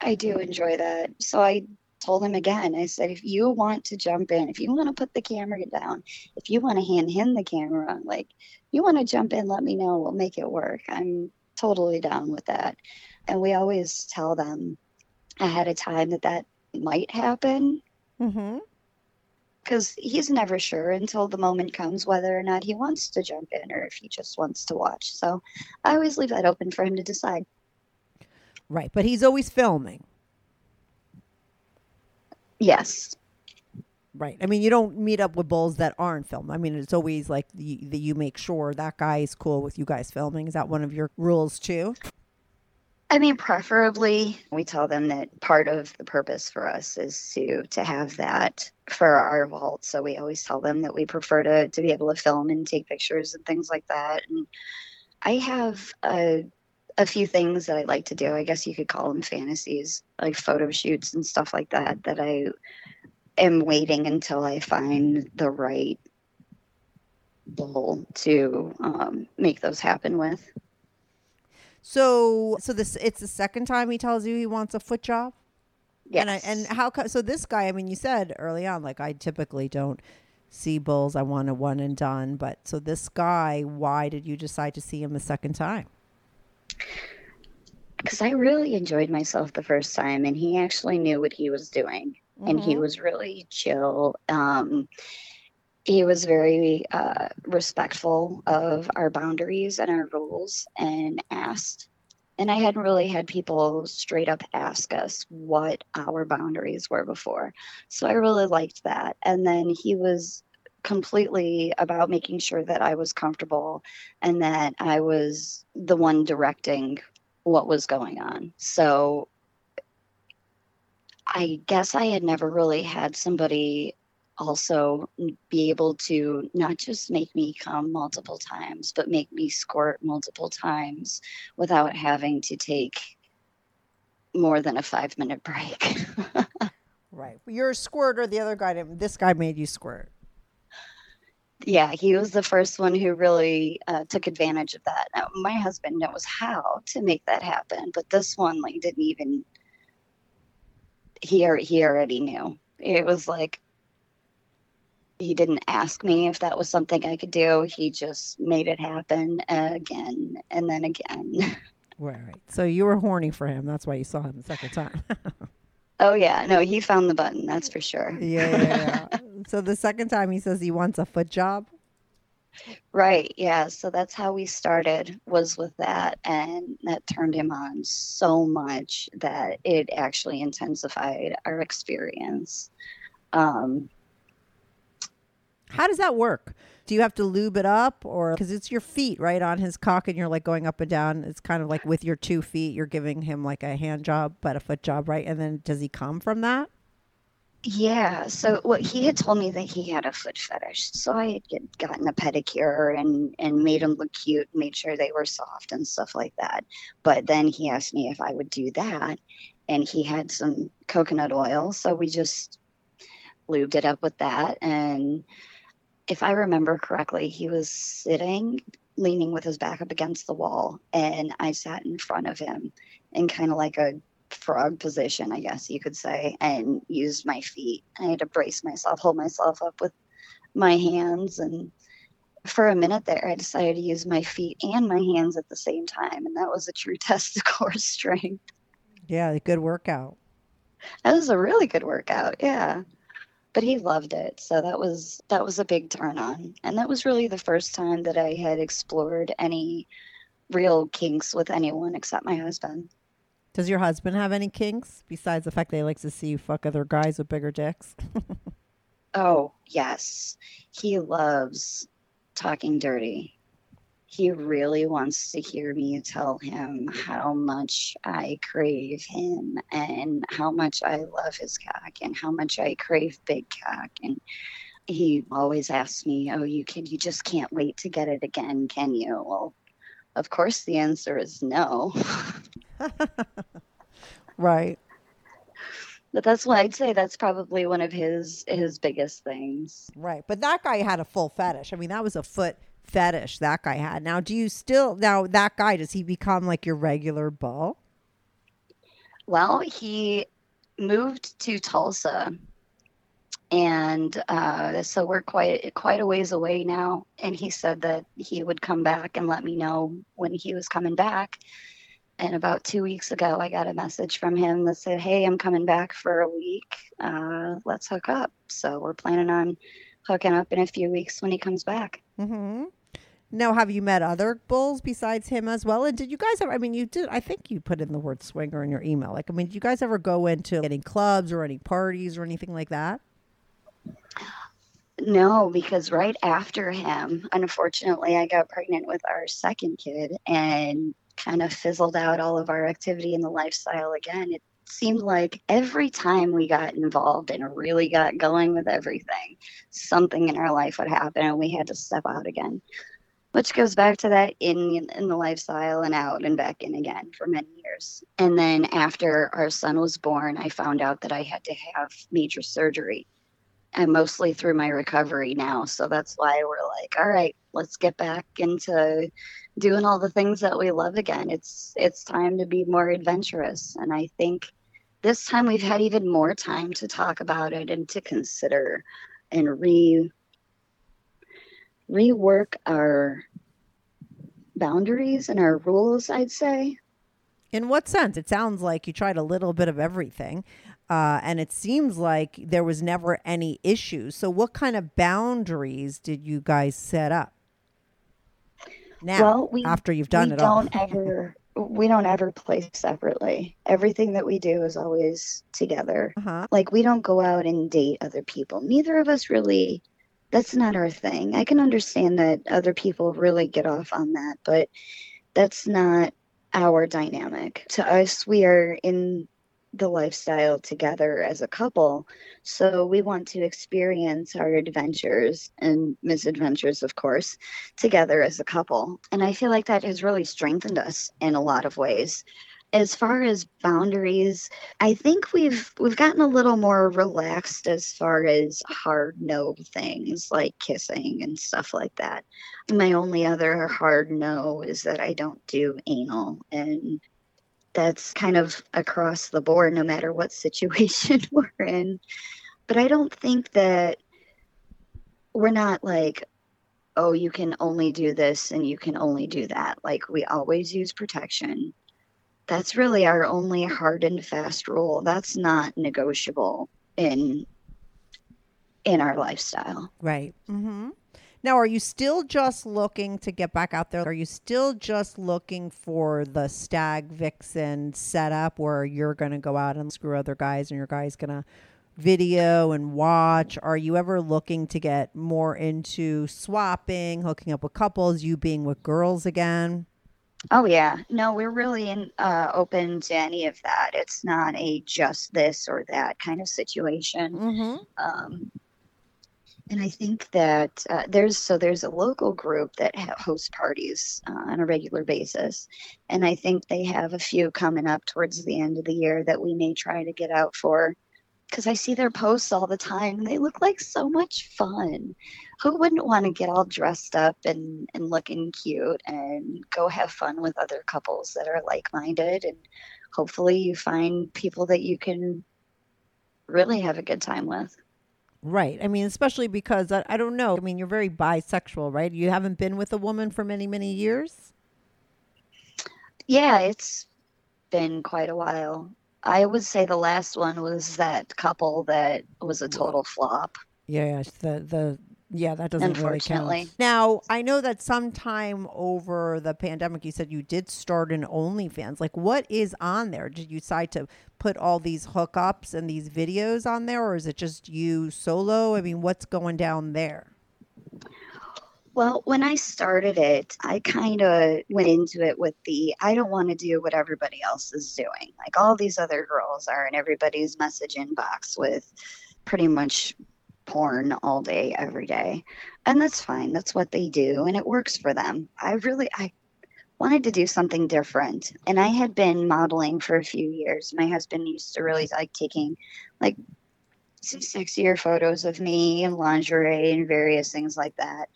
I do enjoy that. So I told him again. I said if you want to jump in, if you want to put the camera down, if you want to hand him the camera, like you want to jump in, let me know. We'll make it work. I'm totally down with that. And we always tell them ahead of time that that might happen Mm-hmm. because he's never sure until the moment comes whether or not he wants to jump in or if he just wants to watch. So I always leave that open for him to decide. Right. But he's always filming. Yes. Right. I mean, you don't meet up with bulls that aren't filmed. I mean, it's always like the, that you make sure that guy is cool with you guys filming. Is that one of your rules too? I mean, preferably, we tell them that part of the purpose for us is to to have that for our vault. So we always tell them that we prefer to to be able to film and take pictures and things like that. And I have a a few things that I like to do. I guess you could call them fantasies, like photo shoots and stuff like that. That I am waiting until I find the right bull to um, make those happen with. So, so this it's the second time he tells you he wants a foot job. Yes. And I, and how co- so this guy? I mean, you said early on like I typically don't see bulls. I want a one and done. But so this guy, why did you decide to see him a second time? Because I really enjoyed myself the first time, and he actually knew what he was doing, and he Mhm. was really chill. Um, he was very uh, respectful of our boundaries and our rules, and asked. And I hadn't really had people straight up ask us what our boundaries were before, so I really liked that. And then he was completely about making sure that I was comfortable and that I was the one directing what was going on. So I guess I had never really had somebody also be able to not just make me come multiple times, but make me squirt multiple times without having to take more than a five minute break. Right. You're a squirter. The other guy. This guy made you squirt. Yeah, he was the first one who really uh, took advantage of that. Now, my husband knows how to make that happen, but this one like didn't even. He he already knew. It was like he didn't ask me if that was something I could do. He just made it happen again and then again. Right. Right. So you were horny for him. That's why you saw him the second time. oh yeah, no, he found the button. That's for sure. yeah, yeah, yeah. so the second time he says he wants a foot job. Right. Yeah. So that's how we started was with that. And that turned him on so much that it actually intensified our experience. Um, How does that work? Do you have to lube it up or because it's your feet right on his cock and you're like going up and down? It's kind of like with your two feet, you're giving him like a hand job, but a foot job, right? And then does he come from that? yeah. So what he had told me that he had a foot fetish. So I had gotten a pedicure and, and made them look cute, made sure they were soft and stuff like that. But then he asked me if I would do that. And he had some coconut oil. So we just lubed it up with that. And if I remember correctly, he was sitting, leaning with his back up against the wall, and I sat in front of him in kind of like a frog position, I guess you could say, and used my feet. I had to brace myself, hold myself up with my hands. And for a minute there, I decided to use my feet and my hands at the same time. And that was a true test of core strength. Yeah, a good workout. That was a really good workout. Yeah. But he loved it. So that was that was a big turn on. And that was really the first time that I had explored any real kinks with anyone except my husband. Does your husband have any kinks besides the fact that he likes to see you fuck other guys with bigger dicks? Oh, yes. He loves talking dirty. He really wants to hear me tell him how much I crave him and how much I love his cock and how much I crave big cock. And he always asks me, Oh, you can you just can't wait to get it again, can you? Well, of course the answer is no. right. But that's why I'd say that's probably one of his his biggest things. Right. But that guy had a full fetish. I mean, that was a foot fetish that guy had. Now, do you still, now that guy, does he become like your regular beau? Well, he moved to Tulsa, and uh, so we're quite quite a ways away now. And he said that he would come back and let me know when he was coming back. And about two weeks ago, I got a message from him that said, "Hey, I'm coming back for a week. Uh, let's hook up." So we're planning on hooking up in a few weeks when he comes back. Mm-hmm. Now, have you met other bulls besides him as well? And did you guys ever, I mean, you did, I think you put in the word swinger in your email. Like, I mean, did you guys ever go into any clubs or any parties or anything like that? No, because right after him, unfortunately, I got pregnant with our second kid and kind of fizzled out all of our activity in the lifestyle again. It seemed like every time we got involved and really got going with everything, something in our life would happen and we had to step out again. Which goes back to that in in the lifestyle and out and back in again for many years. And then after our son was born, I found out that I had to have major surgery I'm mostly through my recovery now. So that's why we're like, all right, let's get back into doing all the things that we love again. It's it's time to be more adventurous. And I think this time we've had even more time to talk about it and to consider and re rework our boundaries and our rules, I'd say. In what sense? It sounds like you tried a little bit of everything. Uh, and it seems like there was never any issues. So, what kind of boundaries did you guys set up? Now, well, we, after you've done it all, don't ever we don't ever play separately. Everything that we do is always together. uh-huh. Like we don't go out and date other people. Neither of us really that's not our thing. I can understand that other people really get off on that, but that's not our dynamic. To us, we are in the lifestyle together as a couple. So we want to experience our adventures and misadventures, of course, together as a couple. And I feel like that has really strengthened us in a lot of ways. As far as boundaries, I think we've we've gotten a little more relaxed as far as hard no things like kissing and stuff like that. My only other hard no is that I don't do anal and that's kind of across the board no matter what situation we're in. But i don't think that we're not like oh you can only do this and you can only do that. Like we always use protection. That's really our only hard and fast rule. That's not negotiable in in our lifestyle. Right. Mm-hmm. Now, are you still just looking to get back out there? Are you still just looking for the stag vixen setup where you're going to go out and screw other guys and your guy's going to video and watch? Are you ever looking to get more into swapping, hooking up with couples, you being with girls again? Oh yeah, no, we're really in, uh, open to any of that. It's not a just this or that kind of situation. Mm-hmm. Um, and I think that uh, there's so there's a local group that ha- hosts parties uh, on a regular basis, and I think they have a few coming up towards the end of the year that we may try to get out for. Because I see their posts all the time, they look like so much fun. Who wouldn't want to get all dressed up and, and looking cute and go have fun with other couples that are like minded? And hopefully, you find people that you can really have a good time with. Right. I mean, especially because I, I don't know. I mean, you're very bisexual, right? You haven't been with a woman for many, many years. Yeah, it's been quite a while. I would say the last one was that couple that was a total flop. Yeah, the the yeah, that doesn't really count. Now, I know that sometime over the pandemic, you said you did start an OnlyFans. Like, what is on there? Did you decide to put all these hookups and these videos on there, or is it just you solo? I mean, what's going down there? Well, when I started it, I kind of went into it with the I don't want to do what everybody else is doing. Like all these other girls are in everybody's message inbox with pretty much porn all day, every day. And that's fine. That's what they do. And it works for them. I really, I wanted to do something different. And I had been modeling for a few years. My husband used to really like taking like some sexier photos of me and lingerie and various things like that.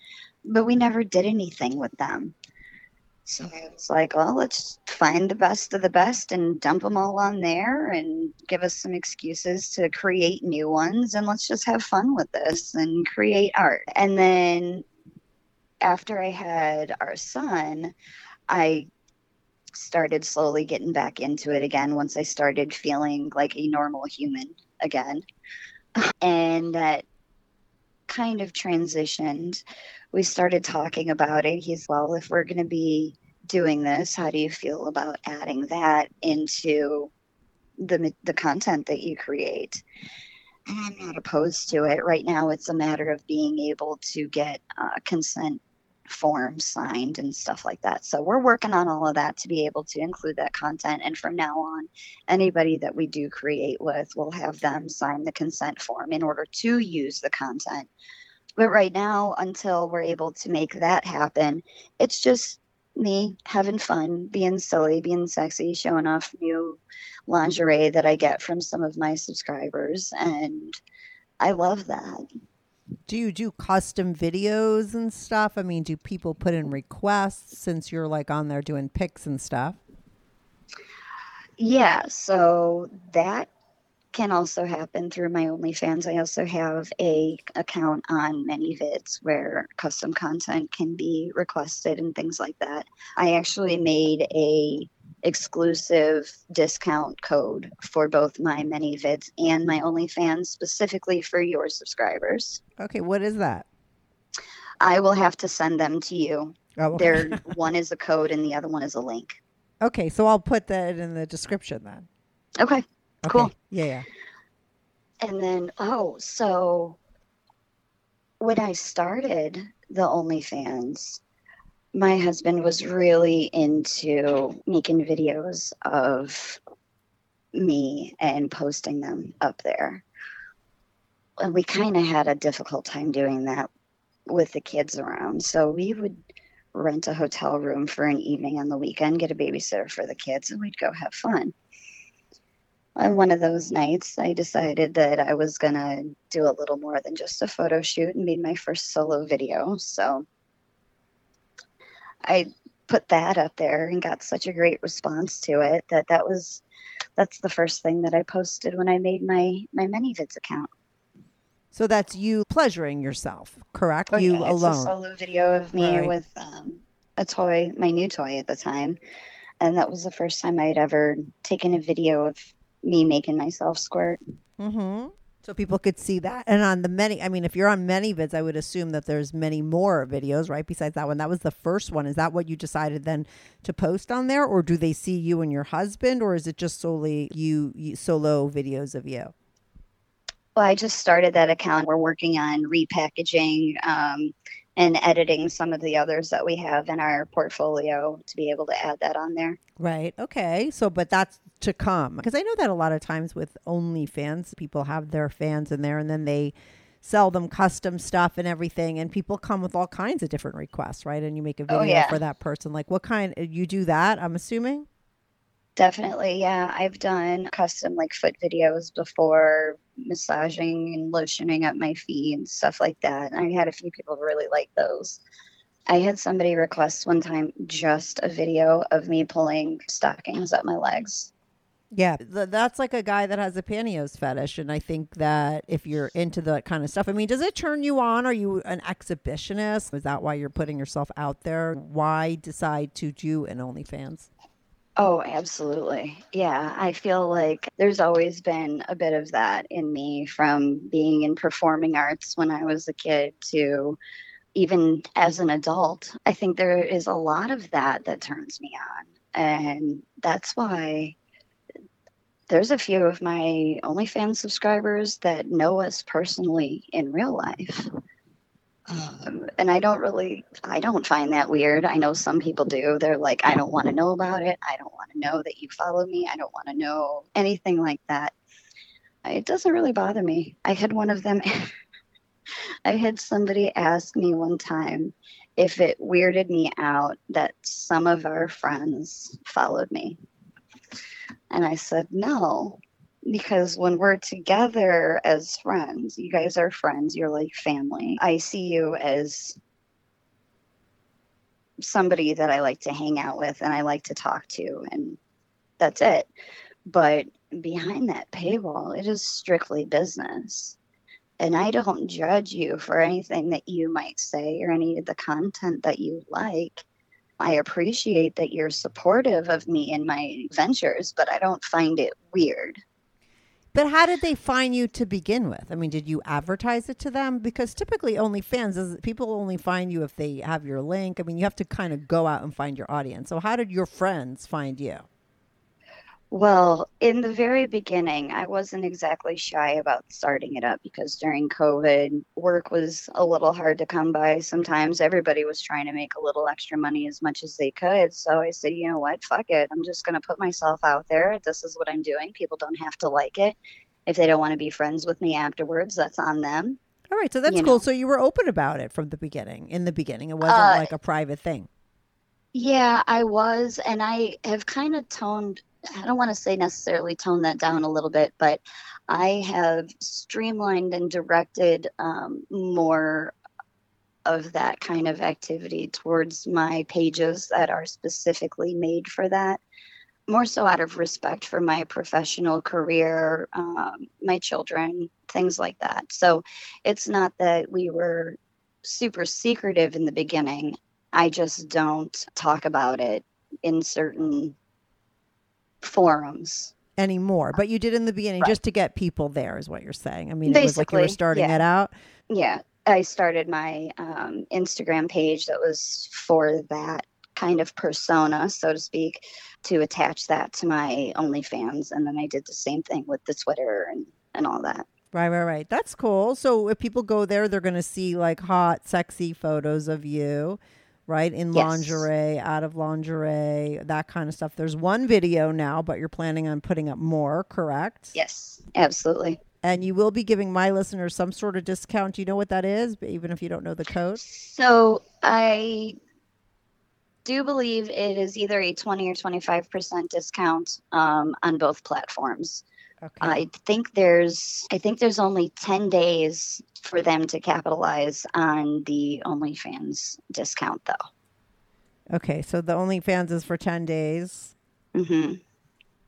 But we never did anything with them. So I was like, well, let's find the best of the best and dump them all on there and give us some excuses to create new ones. And let's just have fun with this and create art. And then after I had our son, I started slowly getting back into it again once I started feeling like a normal human again. And that kind of transitioned. We started talking about it. He's, well, if we're going to be doing this, how do you feel about adding that into the, the content that you create? And I'm not opposed to it. Right now, it's a matter of being able to get uh, consent forms signed and stuff like that. So we're working on all of that to be able to include that content. And from now on, anybody that we do create with will have them sign the consent form in order to use the content. But right now, until we're able to make that happen, it's just me having fun, being silly, being sexy, showing off new lingerie that I get from some of my subscribers. And I love that. Do you do custom videos and stuff? I mean, do people put in requests since you're like on there doing pics and stuff? Yeah, so that can also happen through my OnlyFans. I also have a account on ManyVids where custom content can be requested and things like that. I actually made a exclusive discount code for both my ManyVids and my OnlyFans, specifically for your subscribers. Okay, what is that? I will have to send them to you. Oh, okay. There, one is a code and the other one is a link. okay, so I'll put that in the description then. Okay. Okay. Cool. Yeah, yeah. And then, oh, so when I started the OnlyFans, my husband was really into making videos of me and posting them up there. And we kind of had a difficult time doing that with the kids around. So we would rent a hotel room for an evening on the weekend, get a babysitter for the kids, and we'd go have fun on one of those nights, I decided that I was going to do a little more than just a photo shoot and made my first solo video. So I put that up there and got such a great response to it that that was that's the first thing that I posted when I made my my ManyVids account. So that's you pleasuring yourself, correct? Oh, you yeah, It's a alone. solo video of me Right. with um, a toy, my new toy at the time, and that was the first time I'd ever taken a video of me making myself squirt. Mm-hmm. So people could see that. And on the many, I mean, if you're on ManyVids, I would assume that there's many more videos, right? Besides that one, that was the first one. Is that what you decided then to post on there, or do they see you and your husband, or is it just solely you, you solo videos of you? Well, I just started that account. We're working on repackaging um, and editing some of the others that we have in our portfolio to be able to add that on there. Right. Okay. So, but that's to come because I know that a lot of times with OnlyFans, people have their fans in there, and then they sell them custom stuff and everything, and people come with all kinds of different requests, right? And you make a oh, video Oh, yeah. for that person. Like, what kind? Uh, you do that? I'm assuming. Definitely, yeah. I've done custom like foot videos before, massaging and lotioning up my feet and stuff like that. I had a few people really like those. I had somebody request one time just a video of me pulling stockings up my legs. Yeah, th- that's like a guy that has a pantyhose fetish, and I think that if you're into that kind of stuff, I mean, does it turn you on? Are you an exhibitionist? Is that why you're putting yourself out there? Why decide to do an OnlyFans? Oh, absolutely. Yeah, I feel like there's always been a bit of that in me from being in performing arts when I was a kid to even as an adult. I think there is a lot of that that turns me on. And that's why there's a few of my OnlyFans subscribers that know us personally in real life. Um, and I don't really, I don't find that weird. I know some people do. They're like, I don't want to know about it. I don't want to know that you follow me. I don't want to know anything like that. It doesn't really bother me. I had one of them, I had somebody ask me one time if it weirded me out that some of our friends followed me. And I said, no, because when we're together as friends, you guys are friends, you're like family. I see you as somebody that I like to hang out with and I like to talk to, and that's it. But behind that paywall, it is strictly business. And I don't judge you for anything that you might say or any of the content that you like. I appreciate that you're supportive of me and my ventures, but I don't find it weird. But how did they find you to begin with? I mean, did you advertise it to them? Because typically, OnlyFans is people only find you if they have your link. I mean, you have to kind of go out and find your audience. So, how did your friends find you? Well, in the very beginning, I wasn't exactly shy about starting it up because during COVID, work was a little hard to come by. Sometimes everybody was trying to make a little extra money as much as they could. So I said, you know what? Fuck it. I'm just going to put myself out there. This is what I'm doing. People don't have to like it. If they don't want to be friends with me afterwards, that's on them. All right, so that's You cool. know. So you were open about it from the beginning. In the beginning, it wasn't Uh, like a private thing. Yeah, I was, and I have kind of toned, I don't want to say necessarily tone that down a little bit, but I have streamlined and directed um, more of that kind of activity towards my pages that are specifically made for that. More so out of respect for my professional career, um, my children, things like that. So it's not that we were super secretive in the beginning. I just don't talk about it in certain forums. anymore, but you did in the beginning just to get people there, is what you're saying. I mean, it was like you were starting yeah. it out. Yeah, I started my um, Instagram page that was for that kind of persona, so to speak, to attach that to my OnlyFans, and then I did the same thing with the Twitter and and all that. Right, right, right. That's cool. So if people go there, they're going to see like hot, sexy photos of you, right? In Yes. lingerie, out of lingerie, that kind of stuff. There's one video now, but you're planning on putting up more, correct? Yes, absolutely. And you will be giving my listeners some sort of discount. Do you know what that is? But even if you don't know the code? So I do believe it is either a 20 or 25% discount um, on both platforms. Okay. I think there's I think there's only 10 days for them to capitalize on the OnlyFans discount though. okay. So the OnlyFans is for 10 days. hmm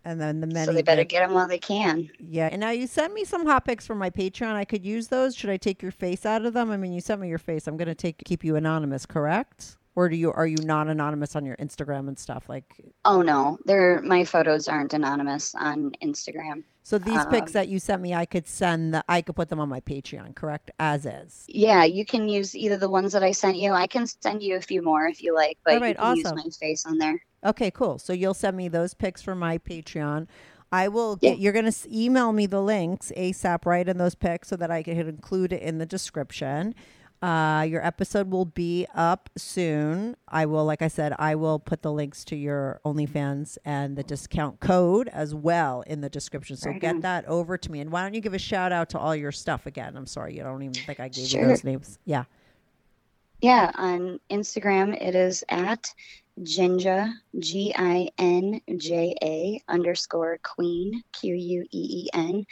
And then the many. So they better get them while they can. Yeah. And now you sent me some hot pics for my Patreon. I could use those. Should I take your face out of them? I mean, you sent me your face. I'm going to take keep you anonymous, correct? Or do you are you not anonymous on your Instagram and stuff like? Oh no, they're my photos aren't anonymous on Instagram. So these pics Um, that you sent me, I could send. The, I could put them on my Patreon, correct? As is. Yeah, you can use either the ones that I sent you. I can send you a few more if you like, but All right, you can awesome. use my face on there. Okay, cool. So you'll send me those pics for my Patreon. I will Yeah. get. You're gonna email me the links asap, right, in those pics so that I can include it in the description. Uh, your episode will be up soon. I will, like I said, I will put the links to your OnlyFans and the discount code as well in the description. So Right get on. that over to me. And why don't you give a shout out to all your stuff again? I'm sorry, you don't even think I gave you those names. Yeah. Yeah, on Instagram it is at Ginja G I N J A underscore Queen Q U E E N,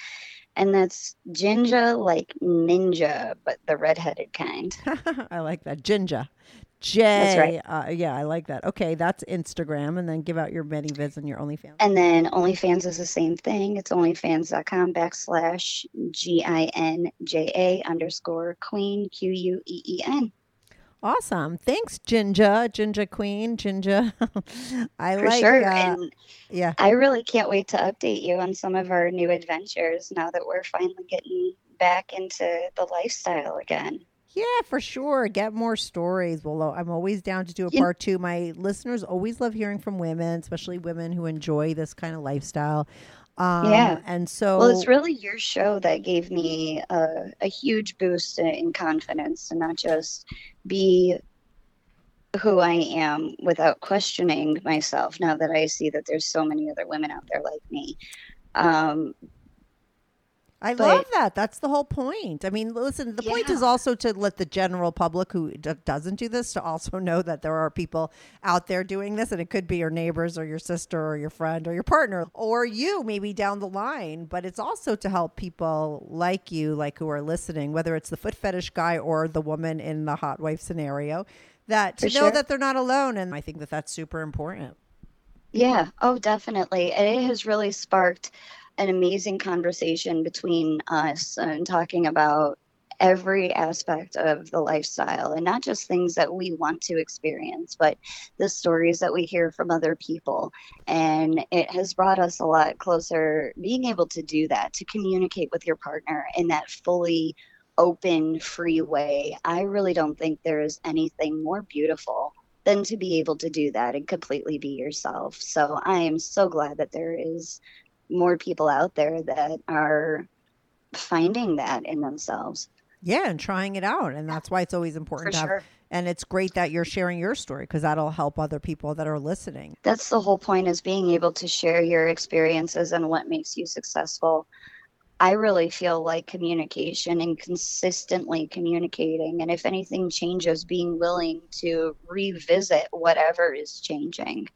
and that's ginger like ninja, but the redheaded kind. I like that. Ginger. J. That's right. Uh, yeah, I like that. Okay, that's Instagram. And then give out your ManyVids and your OnlyFans. And then OnlyFans is the same thing. It's onlyfans.com backslash G I N J A underscore Queen Q U E E N. Awesome. Thanks, Ginger. Ginger Queen. Ginger. I For like sure. uh, and Yeah. I really can't wait to update you on some of our new adventures now that we're finally getting back into the lifestyle again. Yeah, for sure. Get more stories. Well, I'm always down to do a part two. My listeners always love hearing from women, especially women who enjoy this kind of lifestyle. Um, Yeah. And so, Well, it's really your show that gave me a, a huge boost in confidence to not just be who I am without questioning myself now that I see that there's so many other women out there like me. Um, I But- love that. That's the whole point. I mean, listen, the point is also to let the general public who d- doesn't do this to also know that there are people out there doing this, and it could be your neighbors or your sister or your friend or your partner or you maybe down the line. But it's also to help people like you, like who are listening, whether it's the foot fetish guy or the woman in the hot wife scenario, that to For know sure. that they're not alone. And I think that that's super important. Yeah, oh, definitely. And it has really sparked an amazing conversation between us and talking about every aspect of the lifestyle and not just things that we want to experience, but the stories that we hear from other people. And it has brought us a lot closer being able to do that, to communicate with your partner in that fully open, free way. I really don't think there is anything more beautiful than to be able to do that and completely be yourself. So I am so glad that there is more people out there that are finding that in themselves. Yeah, and trying it out. And that's why it's always For important to have sure. And it's great that you're sharing your story because that'll help other people that are listening. That's the whole point is being able to share your experiences and what makes you successful. I really feel like communication and consistently communicating, and if anything changes, being willing to revisit whatever is changing,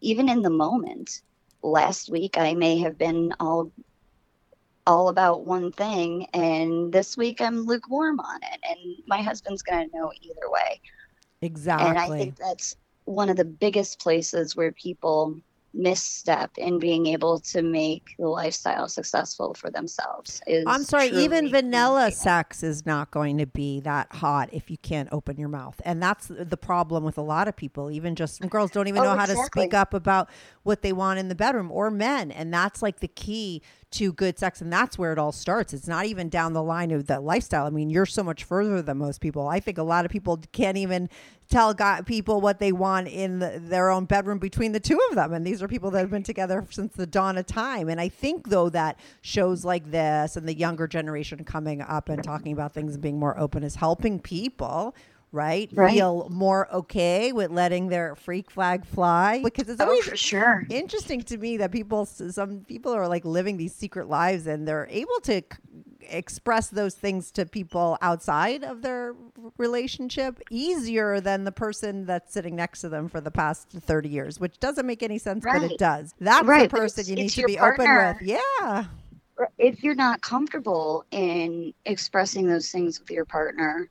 even in the moment. Last week, I may have been all all about one thing, and this week I'm lukewarm on it, and my husband's going to know either way. Exactly. And I think that's one of the biggest places where people misstep in being able to make the lifestyle successful for themselves. Is I'm sorry, even vanilla sex is not going to be that hot if you can't open your mouth. And that's the problem with a lot of people. Even just girls don't even Oh, know how to speak up about what they want in the bedroom or men. And that's like the key to good sex. And that's where it all starts. It's not even down the line of the lifestyle. I mean, you're so much further than most people. I think a lot of people can't even tell guy, people what they want in the, their own bedroom between the two of them. And these are people that have been together since the dawn of time. And I think, though, that shows like this and the younger generation coming up and talking about things and being more open is helping people. Right? Right. feel more okay with letting their freak flag fly because it's Oh, always for sure. interesting to me that people some people are like living these secret lives and they're able to c- express those things to people outside of their relationship easier than the person that's sitting next to them for the past 30 years which doesn't make any sense but it does that's Right, the person you need to be partner. open with yeah if you're not comfortable in expressing those things with your partner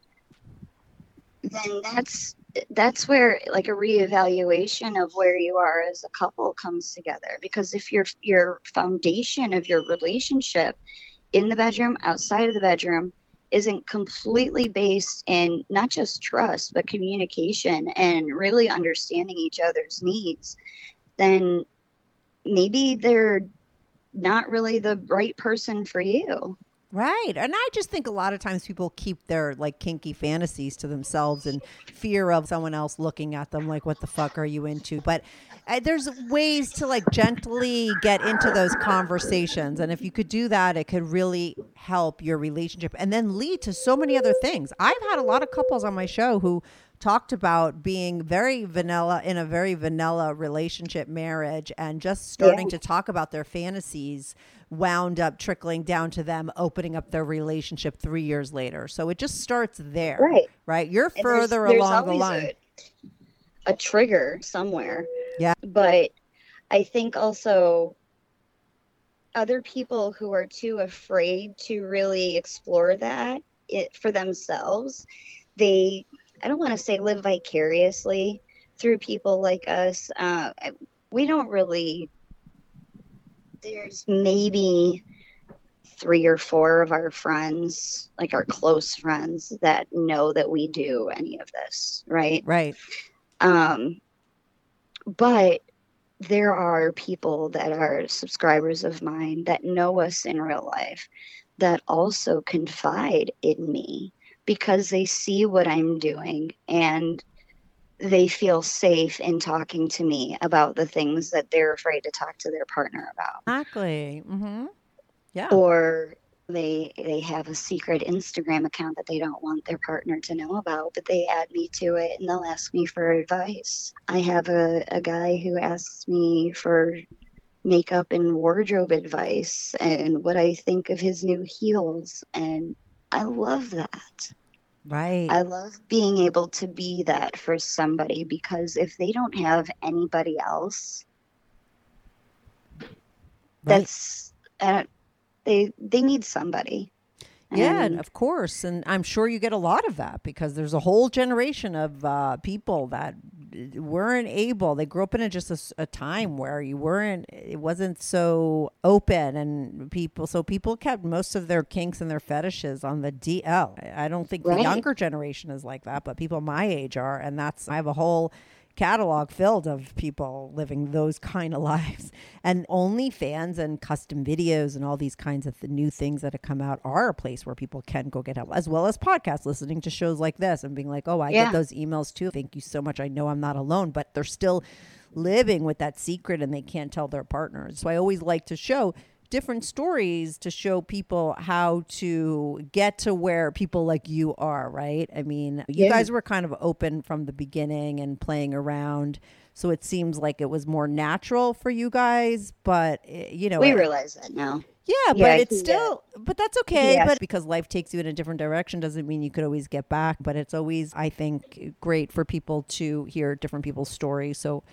then that's that's where like a reevaluation of where you are as a couple comes together. Because if your your foundation of your relationship in the bedroom outside of the bedroom isn't completely based in not just trust but communication and really understanding each other's needs then maybe they're not really the right person for you Right. And I just think a lot of times people keep their like kinky fantasies to themselves and fear of someone else looking at them like, what the fuck are you into? But uh, there's ways to like gently get into those conversations. And if you could do that, it could really help your relationship and then lead to so many other things. I've had a lot of couples on my show who talked about being very vanilla in a very vanilla relationship marriage and just starting to talk about their fantasies wound up trickling down to them opening up their relationship three years later. So it just starts there. Right. Right. You're And further there's along the line. A, a trigger somewhere. Yeah. But I think also other people who are too afraid to really explore that it for themselves, they I don't want to say live vicariously through people like us. Uh, we don't really. There's maybe three or four of our friends, like our close friends, that know that we do any of this, right? Right. Um, but there are people that are subscribers of mine that know us in real life that also confide in me because they see what I'm doing and they feel safe in talking to me about the things that they're afraid to talk to their partner about Exactly. Mm-hmm. Yeah. or they they have a secret Instagram account that they don't want their partner to know about, but they add me to it and they'll ask me for advice. I have a, a guy who asks me for makeup and wardrobe advice and what I think of his new heels and I love that. Right. I love being able to be that for somebody because if they don't have anybody else, Right. that's uh, they they need somebody. Yeah, And- of course. And I'm sure you get a lot of that because there's a whole generation of uh, people that weren't able, they grew up in a, just a time where you weren't, it wasn't so open and people, so people kept most of their kinks and their fetishes on the DL. I I don't think the younger generation is like that, but people my age are. And that's, I have a whole catalog filled of people living those kind of lives. And OnlyFans and custom videos and all these kinds of the new things that have come out are a place where people can go get help, as well as podcasts, listening to shows like this and being like, oh, I Yeah. get those emails too. Thank you so much. I know I'm not alone, but they're still living with that secret and they can't tell their partners. So I always like to show different stories to show people how to get to where people like you are, right? I mean, you Yeah. guys were kind of open from the beginning and playing around. So it seems like it was more natural for you guys, but eh, you know, we it- realize that now. yeah, Yeah, but it's he, uh, still, but that's okay. Yes. But because life takes you in a different direction doesn't mean you could always get back. But it's always, I think, great for people to hear different people's stories. So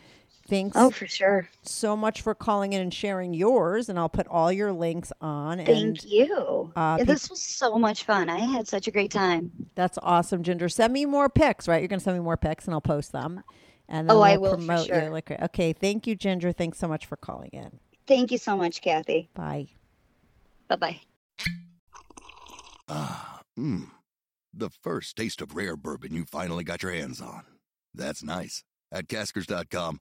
thanks Oh, for sure. so much for calling in and sharing yours. And I'll put all your links on. and Thank you. uh, Yeah, peop- this was so much fun. I had such a great time. that's awesome, Ginger. Send me more pics, right? You're going to send me more pics and I'll post them. And then Oh, we'll I will for promote your sure. liquor. Okay, thank you, Ginger. Thanks so much for calling in. Thank you so much, Kathy. Bye. Bye bye. Ah, mmm. The first taste of rare bourbon you finally got your hands on. That's nice. At Caskers.com,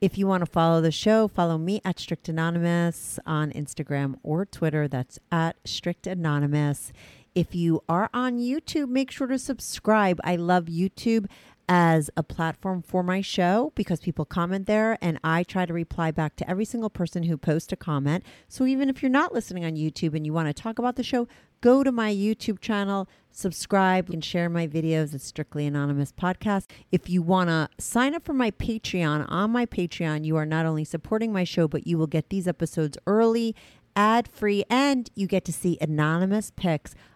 If you want to follow the show, follow me at Strict Anonymous on Instagram or Twitter. That's at Strict Anonymous. If you are on YouTube, make sure to subscribe. I love YouTube as a platform for my show because people comment there and I try to reply back to every single person who posts a comment. So even if you're not listening on YouTube and you want to talk about the show, go to my YouTube channel, subscribe, and share my videos. It's Strictly Anonymous Podcast. If you want to sign up for my Patreon, on my Patreon, you are not only supporting my show, but you will get these episodes early, ad free, and you get to see anonymous pics